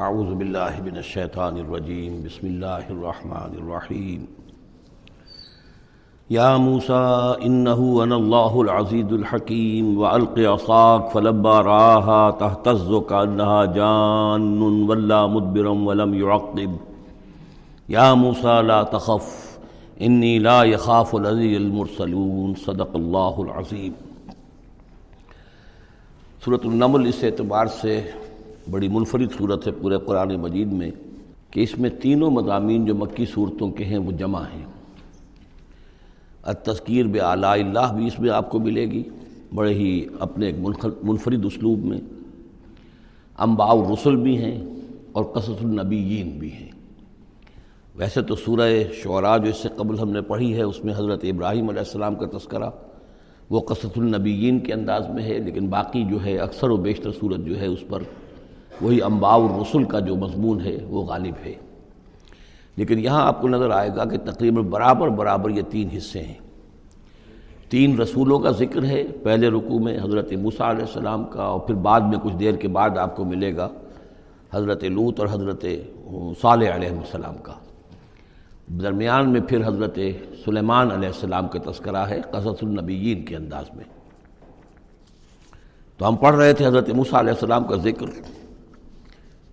اعوذ باللہ من الشیطان الرجیم بسم اللہ الرحمن الرحیم یا موسیٰ انہو انا اللہ العزیز الحکیم وعلق عصاک فلبا راہا تحتز کانہا جان ولا مدبرا ولم يعقب. یا موسیٰ لا تخف. انی لا یخاف العزی المرسلون. صدق اللہ العظیم صورت النمل اس اعتبار سے بڑی منفرد صورت ہے پورے قرآن مجید میں کہ اس میں تینوں مضامین جو مکی صورتوں کے ہیں وہ جمع ہیں۔ التذکیر بے اعلیٰ اللہ بھی اس میں آپ کو ملے گی، بڑے ہی اپنے ایک منفرد اسلوب میں۔ انباء الرسل بھی ہیں اور قصص النبیین بھی ہیں۔ ویسے تو سورہ شعراء جو اس سے قبل ہم نے پڑھی ہے، اس میں حضرت ابراہیم علیہ السلام کا تذکرہ، وہ قصص النبیین کے انداز میں ہے، لیکن باقی جو ہے اکثر و بیشتر صورت جو ہے اس پر وہی انباء الرسل کا جو مضمون ہے، وہ غالب ہے۔ لیکن یہاں آپ کو نظر آئے گا کہ تقریباً برابر برابر یہ تین حصے ہیں۔ تین رسولوں کا ذکر ہے، پہلے رکوع میں حضرت موسیٰ علیہ السلام کا اور پھر بعد میں کچھ دیر کے بعد آپ کو ملے گا حضرت لوت اور حضرت صالح علیہ السلام کا۔ درمیان میں پھر حضرت سلیمان علیہ السلام کا تذکرہ ہے، قصص النبیین کے انداز میں۔ تو ہم پڑھ رہے تھے حضرت موسیٰ علیہ السلام کا ذکر۔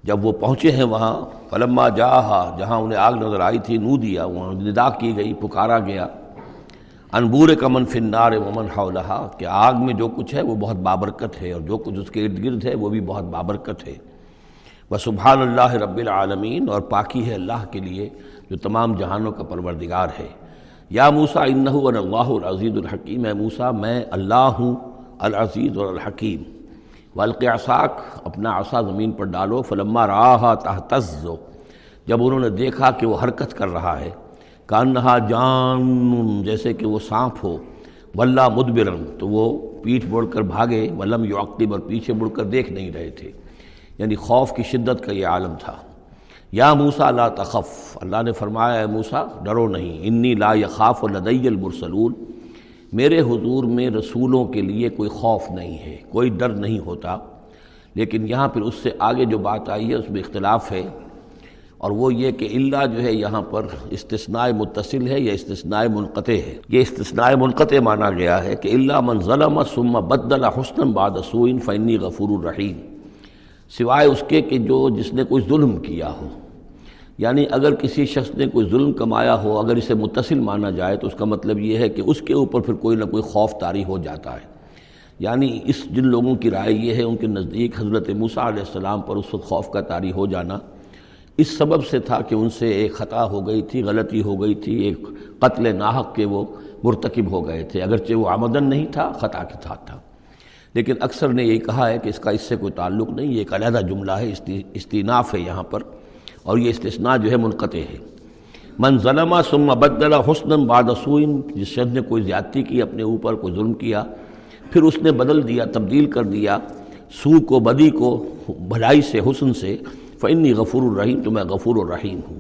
جب وہ پہنچے ہیں وہاں، فلما جاہا، جہاں انہیں آگ نظر آئی تھی، نو دیا وہاں ندا کی گئی، پکارا گیا۔ انبور کا من فنار ومن حولہا، کہ آگ میں جو کچھ ہے وہ بہت بابرکت ہے، اور جو کچھ اس کے ارد گرد ہے وہ بھی بہت بابرکت ہے۔ بس سبحان اللہ رب العالمین، اور پاکی ہے اللہ کے لیے، جو تمام جہانوں کا پروردگار ہے۔ یا موسا انہو والق عصاک، اپنا عصا زمین پر ڈالو، فلما راہا تحتزو جب انہوں نے دیکھا کہ وہ حرکت کر رہا ہے، کانہا جان جیسے کہ وہ سانپ ہو ولہ مدبرن، تو وہ پیٹھ بڑھ کر بھاگے، ولم یعقب اور پیچھے مڑ کر دیکھ نہیں رہے تھے۔ یعنی خوف کی شدت کا یہ عالم تھا۔ یا موسا لا تخف، اللہ نے فرمایا، اے موسا ڈرو نہیں، انی لا یخاف لدی المرسلون۔ میرے حضور میں رسولوں کے لیے کوئی خوف نہیں ہے، کوئی ڈر نہیں ہوتا، لیکن یہاں پھر اس سے آگے جو بات آئی ہے، اس میں اختلاف ہے۔ اور وہ یہ کہ اللہ جو ہے یہاں پر استثناء متصل ہے یا استثناء منقطع ہے۔ یہ استثناء منقطع مانا گیا ہے کہ اللہ من ظلم ثم بدل حسن بعد سوئن فنی غفور الرحیم۔ سوائے اس کے کہ جو جس نے کوئی ظلم کیا ہو۔ یعنی اگر کسی شخص نے کوئی ظلم کمایا ہو، اگر اسے متصل مانا جائے، تو اس کا مطلب یہ ہے کہ اس کے اوپر پھر کوئی نہ کوئی خوف طاری ہو جاتا ہے۔ یعنی اس جن لوگوں کی رائے یہ ہے، ان کے نزدیک حضرت موسیٰ علیہ السلام پر اس وقت خوف کا طاری ہو جانا۔ اس سبب سے تھا کہ ان سے ایک خطا ہو گئی تھی، غلطی ہو گئی تھی، ایک قتل ناحق کے وہ مرتکب ہو گئے تھے۔ اگرچہ وہ آمدن نہیں تھا، خطا کے ساتھ تھا۔ لیکن اکثر نے یہی کہا ہے کہ اس کا اس سے کوئی تعلق نہیں، یہ ایک علیحدہ جملہ ہے استیناف ہے یہاں پر۔ اور یہ استثناء جو ہے منقطع ہے۔ من ظلمہ ثم بدل حسن بعد سوئن جس شخص نے کوئی زیادتی کی، اپنے اوپر کوئی ظلم کیا، پھر اس نے بدل دیا، تبدیل کر دیا سو کو، بدی کو، بھلائی سے، حسن سے۔ فنی غفور الرحیم تو میں غفور الرحیم ہوں۔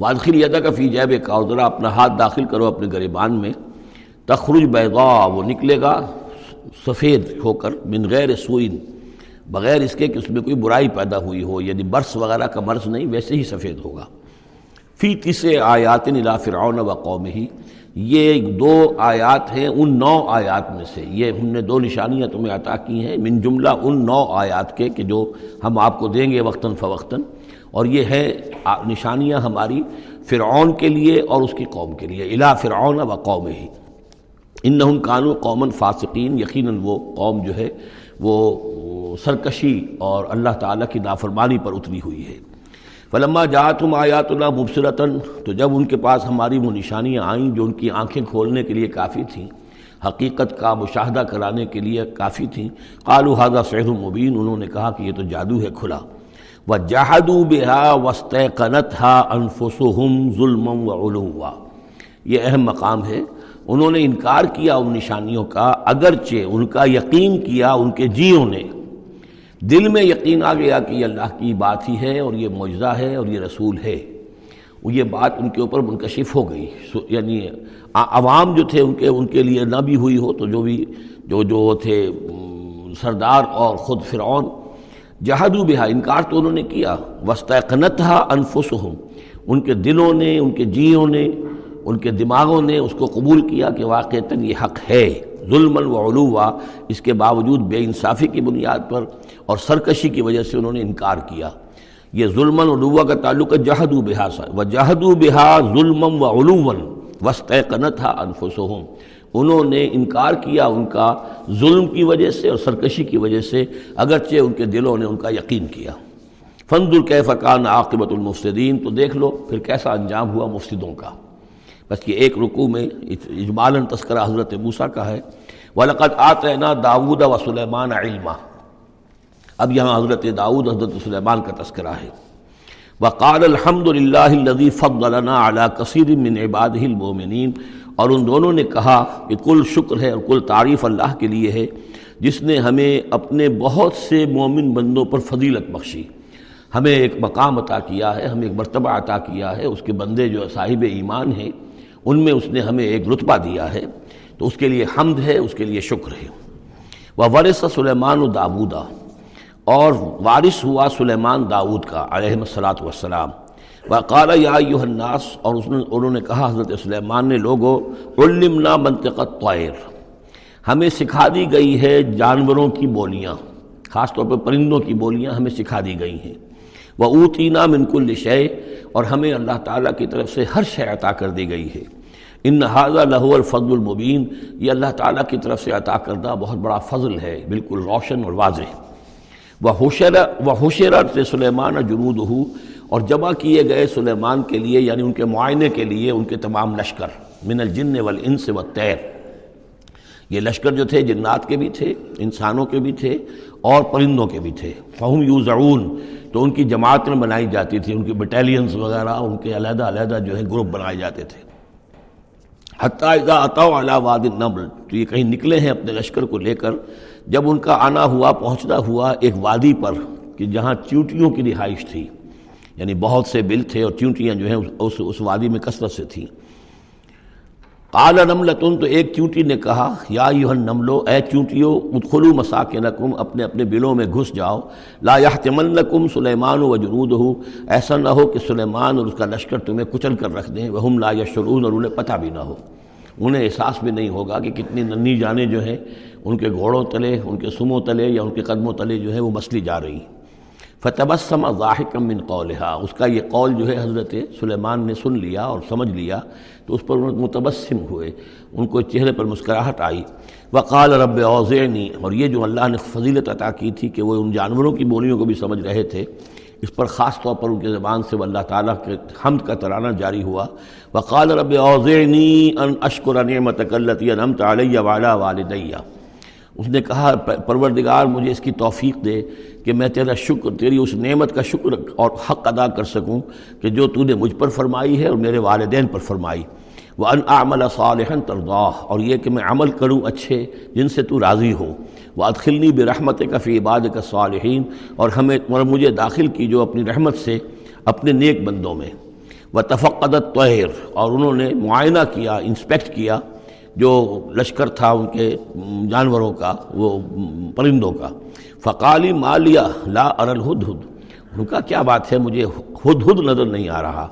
وادخل یدا کا فی جیب کا ذرا اپنا ہاتھ داخل کرو اپنے گریبان میں۔ تخرج بیضا وہ نکلے گا سفید ہو کر، من غیر سوئن بغیر اس کے کہ اس میں کوئی برائی پیدا ہوئی ہو یعنی برس وغیرہ کا مرض نہیں، ویسے ہی سفید ہوگا۔ فی تیسرے آیات نلا فرعون و قوم ہی یہ دو آیات ہیں ان نو آیات میں سے۔ یہ ہم نے دو نشانیاں تمہیں عطا کی ہیں، من جملہ ان نو آیات کے کہ جو ہم آپ کو دیں گے وقتاً فوقتاً۔ اور یہ ہے نشانیاں ہماری فرعون کے لیے اور اس کی قوم کے لیے الا فرعون و قوم ہی ان قانو قومن فاسقین، یقیناً وہ قوم جو ہے، وہ سرکشی اور اللہ تعالیٰ کی نافرمانی پر اتری ہوئی ہے۔ فلما جاتم آیات اللہ مبصرتاً، تو جب ان کے پاس ہماری وہ نشانیاں آئیں جو ان کی آنکھیں کھولنے کے لیے کافی تھیں، حقیقت کا مشاہدہ کرانے کے لیے کافی تھیں قالو حاضہ سحر مبین، انہوں نے کہا کہ یہ تو جادو ہے کھلا۔ و جہادو بحا وسط قنت ہا انفسم ظلم و علوا یہ اہم مقام ہے۔ انہوں نے انکار کیا ان نشانیوں کا، اگرچہ ان کا یقین کیا ان کے جیوں نے۔ دل میں یقین آ گیا کہ یہ اللہ کی بات ہی ہے اور یہ معجزہ ہے اور یہ رسول ہے۔ وہ یہ بات ان کے اوپر منکشف ہو گئی۔ یعنی عوام جو تھے ان کے ان کے لیے نہ بھی ہوئی ہو تو جو بھی جو جو تھے سردار اور خود فرعون، جہادو بہا، انکار تو انہوں نے کیا۔ وسطنت انفس ان کے دلوں نے، ان کے جیوں نے، ان کے دماغوں نے اس کو قبول کیا کہ واقعتاً یہ حق ہے۔ ظلم و علوا اس کے باوجود بے انصافی کی بنیاد پر اور سرکشی کی وجہ سے انہوں نے انکار کیا۔ یہ ظلم علوا کا تعلق ہے جہد و بحا و جہد و بحا ظلم و علومن بس یہ ایک رکوع میں اجمالاً تذکرہ حضرت موسیٰ کا ہے۔ وَلَقَدْ آتَيْنَا داود و سلیمان علما۔ اب یہاں حضرت داود حضرت سلیمان کا تذکرہ ہے۔ وقال الحمد للہ الذي فضلنا على كثير من عباده المؤمنین اور ان دونوں نے کہا کہ کل شکر ہے اور کل تعریف اللہ کے لیے ہے۔ جس نے ہمیں اپنے بہت سے مومن بندوں پر فضیلت بخشی۔ ہمیں ایک مقام عطا کیا ہے، ہمیں ایک مرتبہ عطا کیا ہے۔ اس کے بندے جو صاحب ایمان ہیں ان میں اس نے ہمیں ایک رتبہ دیا ہے، تو اس کے لیے حمد ہے، اس کے لیے شکر ہے۔ وہ ورث سلیمان و داودہ اور وارث ہوا سلیمان داود کا علیہ السلاۃ والسلام۔ وقال یا ایوہ الناس، اور اس نے انہوں نے کہا، حضرت سلیمان نے، لوگو، علمنا منطقت طائر ہمیں سکھا دی گئی ہے جانوروں کی بولیاں، خاص طور پر پرندوں کی بولیاں ہمیں سکھا دی گئی ہیں۔ وہ اوتینا منکل شے اور ہمیں اللہ تعالیٰ کی طرف سے ہر شے عطا کر دی گئی ہے۔ ان حاضہ لہو الفضل المبین یہ اللہ تعالیٰ کی طرف سے عطا کردہ بہت بڑا فضل ہے، بالکل روشن اور واضح۔ وہ حشر و حشر سلیمان جنود ہو اور جمع کیے گئے سلیمان کے لیے یعنی ان کے معائنے کے لیے، ان کے تمام لشکر۔ من الجن والانس والطیر یہ لشکر جو تھے، جنات کے بھی تھے، انسانوں کے بھی تھے۔ اور پرندوں کے بھی تھے۔ فہم یوزعون تو ان کی جماعتیں بنائی جاتی تھی ان کی بٹیلینز وغیرہ، ان کے علیحدہ علیحدہ جو ہے گروپ بنائے جاتے تھے۔ حتیٰ اذا عطاء علی واد النمل، تو یہ کہیں نکلے ہیں اپنے لشکر کو لے کر، جب ان کا آنا ہوا، پہنچنا ہوا ایک وادی پر، کہ جہاں چیوٹیوں کی رہائش تھی یعنی بہت سے بل تھے اور چونٹیاں جو ہیں اس اس وادی میں کثرت سے تھیں۔ قال نملتن، تو ایک چونٹی نے کہا، یا یوہن نملو، اے چونٹیو ادخلو مساکنکم، اپنے اپنے بلوں میں گھس جاؤ۔ لا یحتملکم سلیمان و جنودہو، ایسا نہ ہو کہ سلیمان اور اس کا لشکر تمہیں کچل کر رکھ دیں، وہم لا یشعرون اور انہیں پتہ بھی نہ ہو۔ انہیں احساس بھی نہیں ہوگا کہ کتنی ننی جانیں جو ہیں، ان کے گھوڑوں تلے، ان کے سموں تلے یا ان کے قدموں تلے جو ہے وہ مسلی جا رہی۔ ہیں فتبسم ضاحکم من قولہا۔ اس کا یہ قول جو ہے حضرت سلیمان نے سن لیا اور سمجھ لیا، تو اس پر متبسم ہوئے۔ ان کو چہرے پر مسکراہٹ آئی۔ وقال رب اوزعنی، اور یہ جو اللہ نے فضیلت عطا کی تھی کہ وہ ان جانوروں کی بولیوں کو بھی سمجھ رہے تھے، اس پر خاص طور پر ان کے زبان سے وہ اللہ تعالیٰ کے حمد کا ترانہ جاری ہوا۔ وقال رب اوزعنی ان اشکر نعمتک اللتی انعمت علی وعلا والدیہ اس نے کہا پروردگار مجھے اس کی توفیق دے کہ میں تیرا شکر، تیری اس نعمت کا شکر اور حق ادا کر سکوں کہ جو تو نے مجھ پر فرمائی ہے اور میرے والدین پر فرمائی۔ وہ ان عمل صالحن ترضاہ اور یہ کہ میں عمل کروں اچھے جن سے تو راضی ہو وہ ادخلنی برحمت کا فی عباد کا صالحین اور ہمیں مجھے داخل کی جو اپنی رحمت سے اپنے نیک بندوں میں۔ وہ تفقدت طہر اور انہوں نے معائنہ کیا، انسپیکٹ کیا، جو لشکر تھا ان کے جانوروں کا، وہ پرندوں کا۔ فقالی مالیہ لا ار الہد ہد ان کا کیا بات ہے، مجھے ہد ہد نظر نہیں آ رہا۔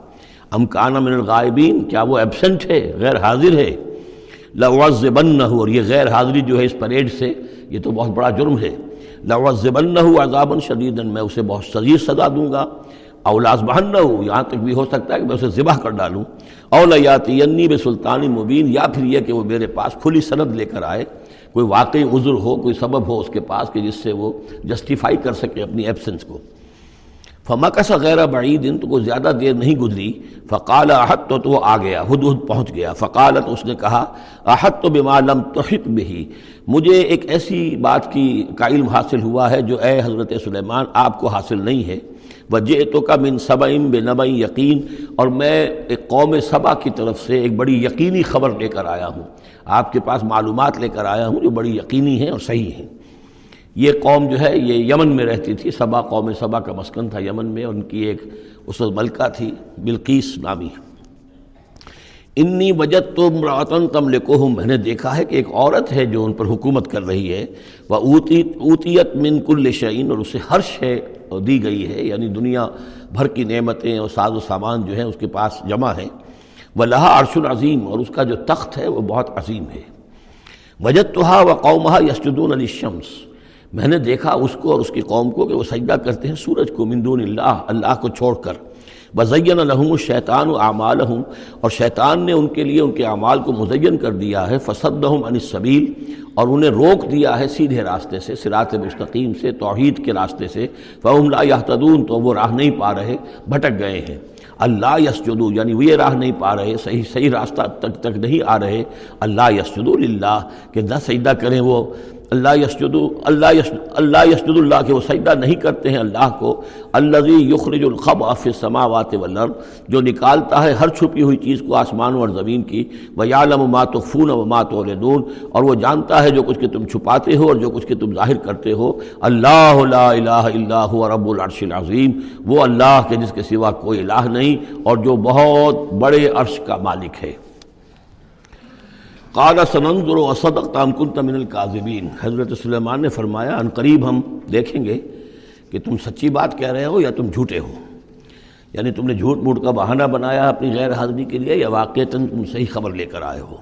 امکان من الغائبین، کیا وہ ایبسنٹ ہے، غیر حاضر ہے؟ لوز نہ ہو اور یہ غیر حاضری جو ہے اس پریڈ سے، یہ تو بہت بڑا جرم ہے۔ لوز نہ ہو عذابً شدید میں اسے بہت شدید سزا دوں گا۔ اولاز بہن نہ ہو یہاں تک بھی ہو سکتا ہے کہ میں اسے ذبح کر ڈالوں۔ اولیاتی ینی بے سلطانی مبین، یا پھر یہ کہ وہ میرے پاس کھلی سند لے کر آئے۔ کوئی واقعی عذر ہو، کوئی سبب ہو اس کے پاس کہ جس سے وہ جسٹیفائی کر سکے اپنی ایبسنس کو۔ فما کسا غیر بعید دن تو کوئی زیادہ دیر نہیں گزری۔ فقال احد تو تو وہ آ گیا ہد ہد پہنچ گیا۔ فقالت، اس نے کہا احد تو بما لم تحط بھی مجھے ایک ایسی بات کی کا علم حاصل ہوا ہے جو اے حضرت سلیمان، آپ کو حاصل نہیں ہے۔ وجہ تو کا من صبعم بے نبع یقین اور میں ایک قوم صبا کی طرف سے ایک بڑی یقینی خبر لے کر آیا ہوں۔ آپ کے پاس معلومات لے کر آیا ہوں جو بڑی یقینی ہیں اور صحیح ہیں۔ یہ قوم جو ہے، یہ یمن میں رہتی تھی صبا قوم صبا کا مسکن تھا یمن میں، ان کی ایک اس وقت ملکہ تھی، بلقیس نامی۔ انی بجت تو مراتن تم لکھو میں نے دیکھا ہے کہ ایک عورت ہے جو ان پر حکومت کر رہی ہے۔ وہ اوتی، اوتیت من کل شعین اور اسے ہر شے دی گئی ہے۔ یعنی دنیا بھر کی نعمتیں اور ساز و سامان جو ہیں، اس کے پاس جمع ہیں۔ لہا عرش العظیم اور اس کا جو تخت ہے وہ بہت عظیم ہے۔ وجت تو و قومہ یسجدون علی شمس میں نے دیکھا اس کو اور اس کی قوم کو کہ وہ سجدہ کرتے ہیں سورج کو مندون اللہ اللہ کو چھوڑ کر۔ بزین الحم الشیطان و اعمال اور شیطان نے ان کے لیے ان کے اعمال کو مزین کر دیا ہے۔ فصد عن صبیل اور انہیں روک دیا ہے سیدھے راستے سے سرات مستقیم سے، توحید کے راستے سے۔ فہم لا یحتدون تو وہ راہ نہیں پا رہے، بھٹک گئے ہیں۔ اللہ یسجدو یعنی وہ یہ راہ نہیں پا رہے، صحیح صحیح راستہ تک تک نہیں آ رہے۔ اللہ یسجدو للہ، کہ نہ سجدہ کریں وہ۔ اللہ یسجد اللہ یس اللہ یسجد اللہ کے وہ سجدہ نہیں کرتے ہیں اللہ کو۔ اللہ یخرج الخب آف سماوات والارض، جو نکالتا ہے ہر چھپی ہوئی چیز کو آسمانوں اور زمین کی۔ وہ و مات و فون و مات و اور وہ جانتا ہے جو کچھ کہ تم چھپاتے ہو اور جو کچھ کہ تم ظاہر کرتے ہو۔ اللہ لا الہ الا هو رب العرش العظیم، وہ اللہ کے جس کے سوا کوئی الہ نہیں، اور جو بہت بڑے عرش کا مالک ہے۔ قال سننظر وصدق تام كنت من الكاذبین۔ حضرت سلیمان نے فرمایا، ان قریب ہم دیکھیں گے کہ تم سچی بات کہہ رہے ہو یا تم جھوٹے ہو۔ یعنی تم نے جھوٹ موٹ کا بہانہ بنایا اپنی غیر حاضری کے لیے یا واقعتاً تم صحیح خبر لے کر آئے ہو۔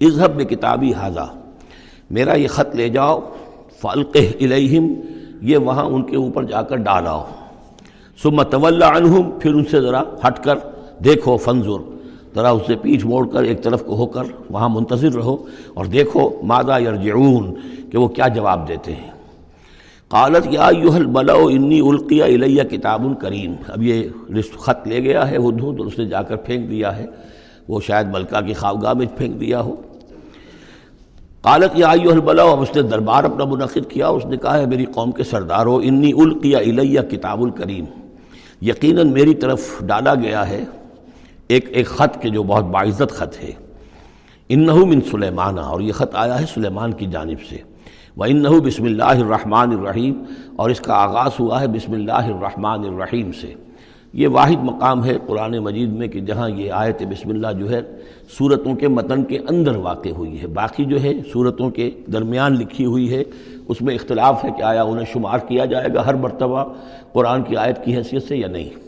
اذهب بکتابی حاضہ میرا یہ خط لے جاؤ۔ فالقہ الیہم، یہ وہاں ان کے اوپر جا کر ڈالاؤ ثم تولى عنہم، پھر ان سے ذرا ہٹ کر دیکھو، فنظر۔ ذرا اس سے پیٹھ موڑ کر ایک طرف کو ہو کر وہاں منتظر رہو اور دیکھو مادہ یرجعون کہ وہ کیا جواب دیتے ہیں۔ قالت، یا یوہل بلو انی القیہ الیہ کتاب الکریم اب یہ خط لے گیا ہے وہ دھود اس نے جا کر پھینک دیا ہے۔ وہ شاید ملکہ کی خوابگاہ میں پھینک دیا ہو۔ قالت، یا ایوہ بلو اب اس نے دربار اپنا منعقد کیا۔ اس نے کہا ہے میری قوم کے سردار ہو انی القیہ الیہ کتاب الکریم یقیناً میری طرف ڈالا گیا ہے۔ ایک ایک خط کے جو بہت باعزت خط ہے۔ انہو من سلیمانہ، اور یہ خط آیا ہے سلیمان کی جانب سے۔ وہ انہو بسم اللہ الرحمن الرحیم اور اس کا آغاز ہوا ہے بسم اللہ الرحمن الرحیم سے۔ یہ واحد مقام ہے قرآن مجید میں کہ جہاں یہ آیت بسم اللہ جو ہے صورتوں کے متن کے اندر واقع ہوئی ہے۔ باقی جو ہے صورتوں کے درمیان لکھی ہوئی ہے۔ اس میں اختلاف ہے کہ آیا انہیں شمار کیا جائے گا ہر مرتبہ قرآن کی آیت کی حیثیت سے یا نہیں۔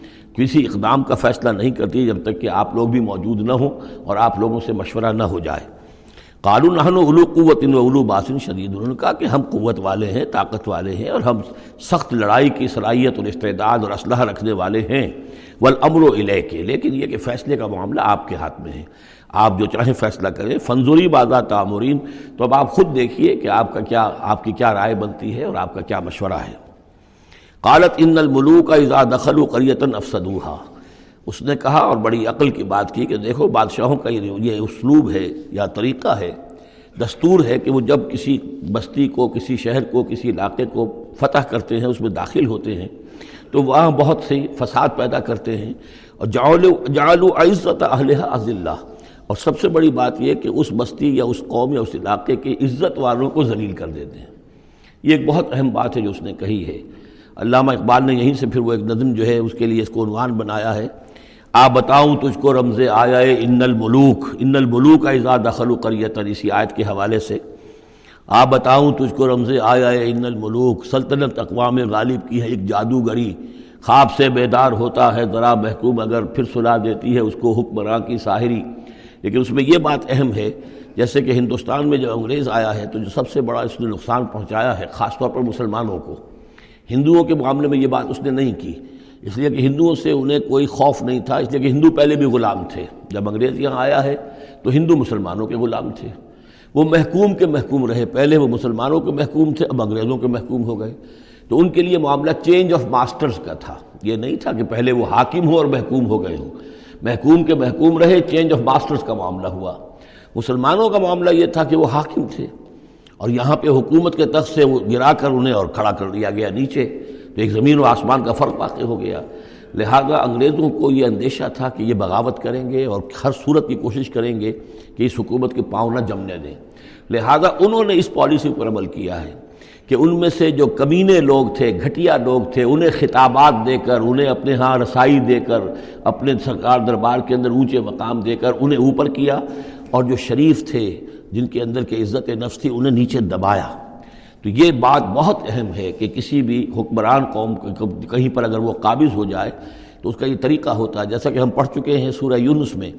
کسی اقدام کا فیصلہ نہیں کرتی جب تک کہ آپ لوگ بھی موجود نہ ہوں اور آپ لوگوں سے مشورہ نہ ہو جائے۔ قالو نہن علو قوت و علو باسن شدید۔ انہوں نے کہا کہ ہم قوت والے ہیں، طاقت والے ہیں اور ہم سخت لڑائی کی صلاحیت اور استعداد اور اسلحہ رکھنے والے ہیں۔ والامر و علیہ کے لیکن یہ کہ فیصلے کا معاملہ آپ کے ہاتھ میں ہے۔ آپ جو چاہیں فیصلہ کریں۔ فنزوری بازا تعمرین تو اب آپ خود دیکھیے کہ آپ کا کیا، آپ کی کیا رائے بنتی ہے اور آپ کا کیا مشورہ ہے۔ قالت ان الملوک اذا دخلوا قریتاً افسدوہا اس نے کہا اور بڑی عقل کی بات کی کہ دیکھو بادشاہوں کا یہ اسلوب ہے، یا طریقہ ہے۔ دستور ہے کہ وہ جب کسی بستی کو، کسی شہر کو، کسی علاقے کو فتح کرتے ہیں، اس میں داخل ہوتے ہیں، تو وہاں بہت سے فساد پیدا کرتے ہیں۔ اور جعلو عزت اہلہ عز اللہ اور سب سے بڑی بات یہ کہ اس بستی یا اس قوم یا اس علاقے کے عزت والوں کو ذلیل کر دیتے ہیں۔ یہ ایک بہت اہم بات ہے جو اس نے کہی ہے۔ علامہ اقبال نے یہیں سے پھر وہ ایک نظم جو ہے اس کے لیے اس کو عنوان بنایا ہے۔ آ بتاؤں تجھ کو رمز آیا ان الملوک ان الملوک کا دخل و قریتن اسی آیت کے حوالے سے۔ آ بتاؤں تجھ کو رمز آیا ان الملوک، سلطنت اقوام غالب کی ہے ایک جادوگری۔ خواب سے بیدار ہوتا ہے، ذرا محکوم اگر پھر سلا دیتی ہے اس کو حکمراں کی ساحری۔ لیکن اس میں یہ بات اہم ہے، جیسے کہ ہندوستان میں جب انگریز آیا ہے تو جو سب سے بڑا اس نے نقصان پہنچایا ہے، خاص طور پر مسلمانوں کو۔ ہندوؤں کے معاملے میں یہ بات اس نے نہیں کی۔ اس لیے کہ ہندوؤں سے انہیں کوئی خوف نہیں تھا، اس لیے کہ ہندو پہلے بھی غلام تھے۔ جب انگریز یہاں آیا ہے تو ہندو مسلمانوں کے غلام تھے۔ وہ محکوم کے محکوم رہے۔ پہلے وہ مسلمانوں کے محکوم تھے، اب انگریزوں کے محکوم ہو گئے۔ تو ان کے لیے معاملہ چینج آف ماسٹرز کا تھا۔ یہ نہیں تھا کہ پہلے وہ حاکم ہو اور محکوم ہو گئے ہوں۔ محکوم کے محکوم رہے چینج آف ماسٹرز کا معاملہ ہوا۔ مسلمانوں کا معاملہ یہ تھا کہ وہ حاکم تھے۔ اور یہاں پہ حکومت کے تخت سے وہ گرا کر انہیں اور کھڑا کر دیا گیا نیچے تو ایک زمین و آسمان کا فرق واقع ہو گیا۔ لہذا انگریزوں کو یہ اندیشہ تھا کہ یہ بغاوت کریں گے اور ہر صورت کی کوشش کریں گے کہ اس حکومت کے پاؤں نہ جمنے دیں۔ لہذا انہوں نے اس پالیسی پر عمل کیا ہے کہ ان میں سے جو کمینے لوگ تھے، گھٹیا لوگ تھے، انہیں خطابات دے کر، انہیں اپنے ہاں رسائی دے کر، اپنے سرکار دربار کے اندر اونچے مقام دے کر انہیں اوپر کیا۔ اور جو شریف تھے جن کے اندر کے عزت نفس تھی، انہیں نیچے دبایا۔ تو یہ بات بہت اہم ہے کہ کسی بھی حکمران قوم کہیں پر اگر وہ قابض ہو جائے، تو اس کا یہ طریقہ ہوتا ہے، جیسا کہ ہم پڑھ چکے ہیں سورہ یونس میں،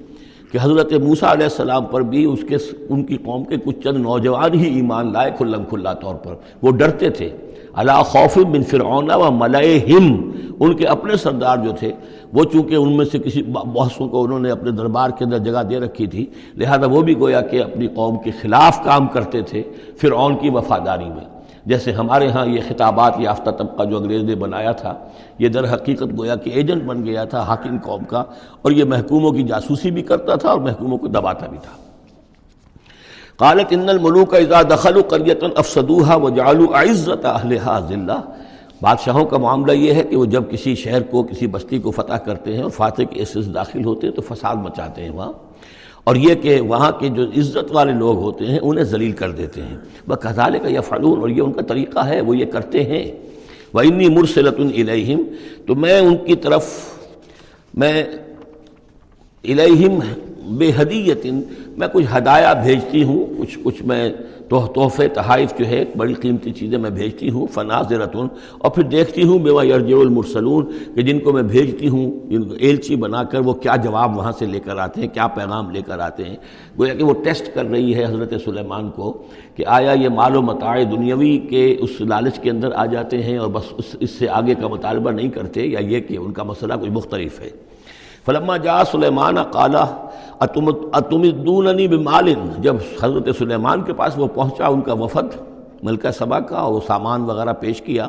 کہ حضرت موسیٰ علیہ السلام پر بھی اس کے ان کی قوم کے کچھ چند نوجوان ہی ایمان لائے کھلم کھلا طور پر۔ وہ ڈرتے تھے۔ اللہ خوف بن فرعون و ملئے ہم ان کے اپنے سردار جو تھے وہ چونکہ ان میں سے کسی بحثوں کو انہوں نے اپنے دربار کے اندر جگہ دے رکھی تھی، لہذا وہ بھی گویا کہ اپنی قوم کے خلاف کام کرتے تھے فرعون کی وفاداری میں۔ جیسے ہمارے ہاں یہ خطابات یافتہ طبقہ جو انگریز نے بنایا تھا، یہ در حقیقت گویا کہ ایجنٹ بن گیا تھا حاکم قوم کا، اور یہ محکوموں کی جاسوسی بھی کرتا تھا اور محکوموں کو دباتا بھی تھا۔ قالت ان الملوک اذا دخلوا قرية افسدوها وجعلوا عزت اهلها ذلہ بادشاہوں کا معاملہ یہ ہے کہ وہ جب کسی شہر کو، کسی بستی کو فتح کرتے ہیں اور فاتح کے ایسے داخل ہوتے ہیں تو فساد مچاتے ہیں وہاں۔ اور یہ کہ وہاں کے جو عزت والے لوگ ہوتے ہیں، انہیں ذلیل کر دیتے ہیں۔ وہ کزالے کا یا فلون اور یہ ان کا طریقہ ہے، وہ یہ کرتے ہیں۔ وہ انی مرسلت الہم تو میں ان کی طرف، میں الہم بے حدیت میں کچھ ہدایہ بھیجتی ہوں، کچھ کچھ میں تو تحفے، تحائف جو ہے بڑی قیمتی چیزیں میں بھیجتی ہوں فناز رتن اور پھر دیکھتی ہوں بیوا یرج المرسلون، کہ جن کو میں بھیجتی ہوں، جن کو ایلچی بنا کر وہ کیا جواب وہاں سے لے کر آتے ہیں، کیا پیغام لے کر آتے ہیں۔ گویا کہ وہ ٹیسٹ کر رہی ہے حضرت سلیمان کو کہ آیا یہ مال و متاع دنیاوی کے اس لالچ کے اندر آ جاتے ہیں اور بس اس سے آگے کا مطالبہ نہیں کرتے، یا یہ کہ ان کا مسئلہ کوئی مختلف ہے۔ فلما جا سلیمان، قالا، اتم بمالن جب حضرت سلیمان کے پاس وہ پہنچا، ان کا وفد، ملکہ سبا کا وہ سامان وغیرہ پیش کیا،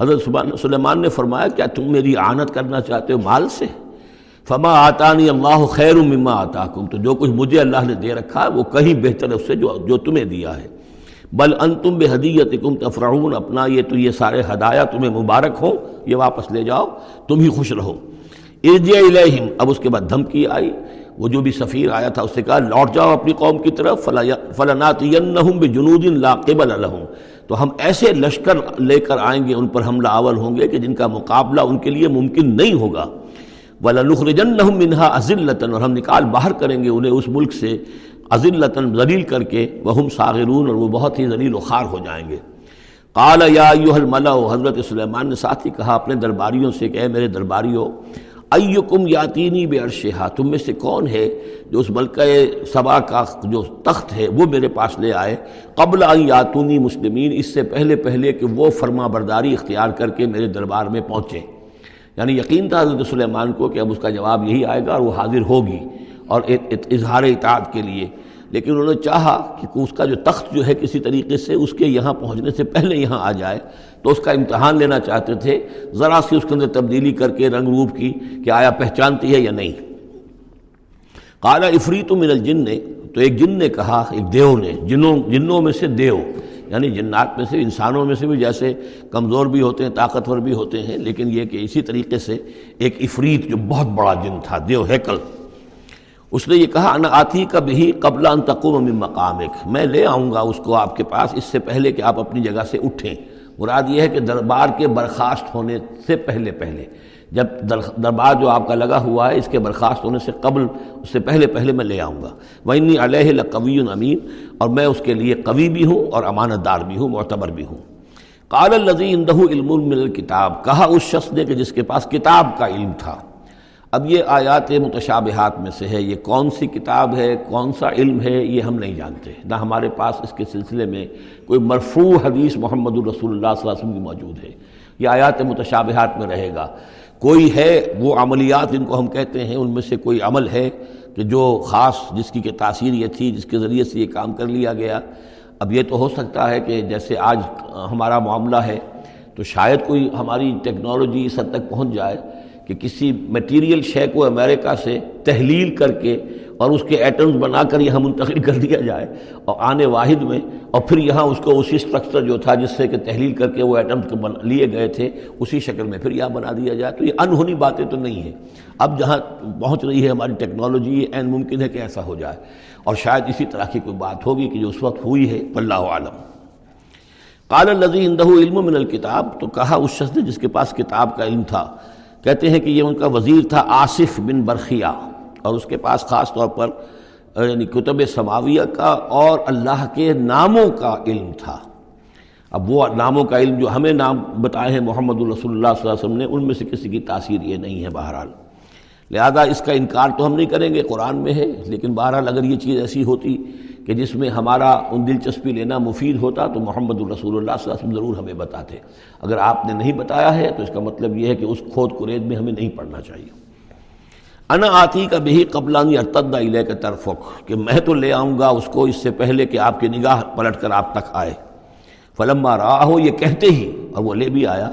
حضرت سلیمان نے فرمایا، کیا تم میری آنت کرنا چاہتے ہو مال سے؟ فما آتانی اللہ خیر مما آتا تو جو کچھ مجھے اللہ نے دے رکھا ہے، وہ کہیں بہتر ہے اس سے جو جو تمہیں دیا ہے۔ بل ان تم بے حدیت کم تفرعون اپنا یہ تو یہ سارے ہدایہ تمہیں مبارک ہو یہ واپس لے جاؤ، تم ہی خوش رہو۔ ارجع الیہم۔ اب اس کے بعد دھمکی آئی۔ وہ جو بھی سفیر آیا تھا، اس سے کہا، لوٹ جاؤ اپنی قوم کی طرف فلناتینہم بجنود لا قبل لہم۔ تو ہم ایسے لشکر لے کر آئیں گے، ان پر حملہ آول ہوں گے کہ جن کا مقابلہ ان کے لیے ممکن نہیں ہوگا۔ وَلَنُخْرِجَنَّهُمْ مِنْهَا أَذِلَّةً۔ اور ہم نکال باہر کریں گے انہیں اس ملک سے عزلتاً ذلیل کر کے۔ وہم صاغرون۔ اور وہ بہت ہی ذلیل و خار ہو جائیں گے۔ قال یا ایوہ الملع حضرت سلیمان نے ساتھ ہی کہا اپنے درباریوں سے کہ، اے میرے درباریوں ایکم یاتینی بے عرشہ تم میں سے کون ہے جو اس ملکہ سبا کا جو تخت ہے وہ میرے پاس لے آئے؟ قبل ان یاتونی مسلمین، اس سے پہلے پہلے کہ وہ فرما برداری اختیار کر کے میرے دربار میں پہنچے۔ یعنی یقین تھا حضرت سلیمان کو کہ اب اس کا جواب یہی آئے گا اور وہ حاضر ہوگی اور اظہار اطاعت کے لیے۔ لیکن انہوں نے چاہا کہ اس کا جو تخت جو ہے کسی طریقے سے اس کے یہاں پہنچنے سے پہلے یہاں آ جائے، تو اس کا امتحان لینا چاہتے تھے۔ ذرا سی اس کے اندر تبدیلی کر کے رنگ روپ کی کہ آیا پہچانتی ہے یا نہیں۔ قالا افریت من الجن نے تو ایک جن نے کہا، ایک دیو نے، جنوں جنوں میں سے دیو یعنی جنات میں سے، انسانوں میں سے بھی جیسے کمزور بھی ہوتے ہیں، طاقتور بھی ہوتے ہیں، لیکن یہ کہ اسی طریقے سے ایک افریت جو بہت بڑا جن تھا، دیو ہیکل اس نے یہ کہا، انا آتی کا بھی قبل ان تقوم من مقامک۔ میں لے آؤں گا اس کو آپ کے پاس اس سے پہلے کہ آپ اپنی جگہ سے اٹھیں۔ مراد یہ ہے کہ دربار کے برخاست ہونے سے پہلے پہلے۔ جب دربار جو آپ کا لگا ہوا ہے، اس کے برخاست ہونے سے قبل، اس سے پہلے پہلے میں لے آؤں گا۔ وَإِنِّي عَلَيْهِ لَقَوِيٌّ امین۔ اور میں اس کے لیے قوی بھی ہوں اور امانت دار بھی ہوں، معتبر بھی ہوں۔ قال الذي عنده علم من الكتاب کہا اس شخص نے کہ جس کے پاس کتاب کا علم تھا۔ اب یہ آیات متشابہات میں سے ہے، یہ کون سی کتاب ہے، کون سا علم ہے، یہ ہم نہیں جانتے۔ نہ ہمارے پاس اس کے سلسلے میں کوئی مرفوع حدیث محمد الرسول اللہ صلی اللہ علیہ وسلم کی موجود ہے۔ یہ آیات متشابہات میں رہے گا۔ کوئی ہے وہ عملیات جن کو ہم کہتے ہیں، ان میں سے کوئی عمل ہے کہ جو خاص جس کی کہ تاثیر یہ تھی، جس کے ذریعے سے یہ کام کر لیا گیا۔ اب یہ تو ہو سکتا ہے کہ جیسے آج ہمارا معاملہ ہے تو شاید کوئی ہماری ٹیکنالوجی اس حد تک پہنچ جائے کہ کسی میٹیریل شے کو امریکہ سے تحلیل کر کے اور اس کے ایٹمز بنا کر یہاں منتقل کر دیا جائے اور آنے واحد میں اور پھر یہاں اس کو اسی اسٹرکچر جو تھا جس سے کہ تحلیل کر کے وہ ایٹمز لیے گئے تھے، اسی شکل میں پھر یہاں بنا دیا جائے۔ تو یہ انہونی باتیں تو نہیں ہیں۔ اب جہاں پہنچ رہی ہے ہماری ٹیکنالوجی یہ عین ممکن ہے کہ ایسا ہو جائے۔ اور شاید اسی طرح کی کوئی بات ہوگی کہ جو اس وقت ہوئی ہے اللہ عالم قال الذي عنده علم من الکتاب تو کہا اس شخص نے جس کے پاس کتاب کا علم تھا۔ کہتے ہیں کہ یہ ان کا وزیر تھا آصف بن برخیہ، اور اس کے پاس خاص طور پر یعنی کتب سماویہ کا اور اللہ کے ناموں کا علم تھا۔ اب وہ ناموں کا علم جو ہمیں نام بتائے ہیں محمد الرسول اللہ صلی اللہ علیہ وسلم نے، ان میں سے کسی کی تاثیر یہ نہیں ہے بہرحال۔ لہذا اس کا انکار تو ہم نہیں کریں گے، قرآن میں ہے، لیکن بہرحال اگر یہ چیز ایسی ہوتی کہ جس میں ہمارا ان دلچسپی لینا مفید ہوتا تو محمد الرسول اللہ صلی اللہ علیہ وسلم ضرور ہمیں بتاتے۔ اگر آپ نے نہیں بتایا ہے تو اس کا مطلب یہ ہے کہ اس کھود کرید میں ہمیں نہیں پڑھنا چاہیے۔ انا آتی کا بھی قبلانی ارتدا علیہ کے طرف کہ میں تو لے آؤں گا اس کو اس سے پہلے کہ آپ کی نگاہ پلٹ کر آپ تک آئے۔ فلما راہ ہو یہ کہتے ہی، اور وہ لے بھی آیا۔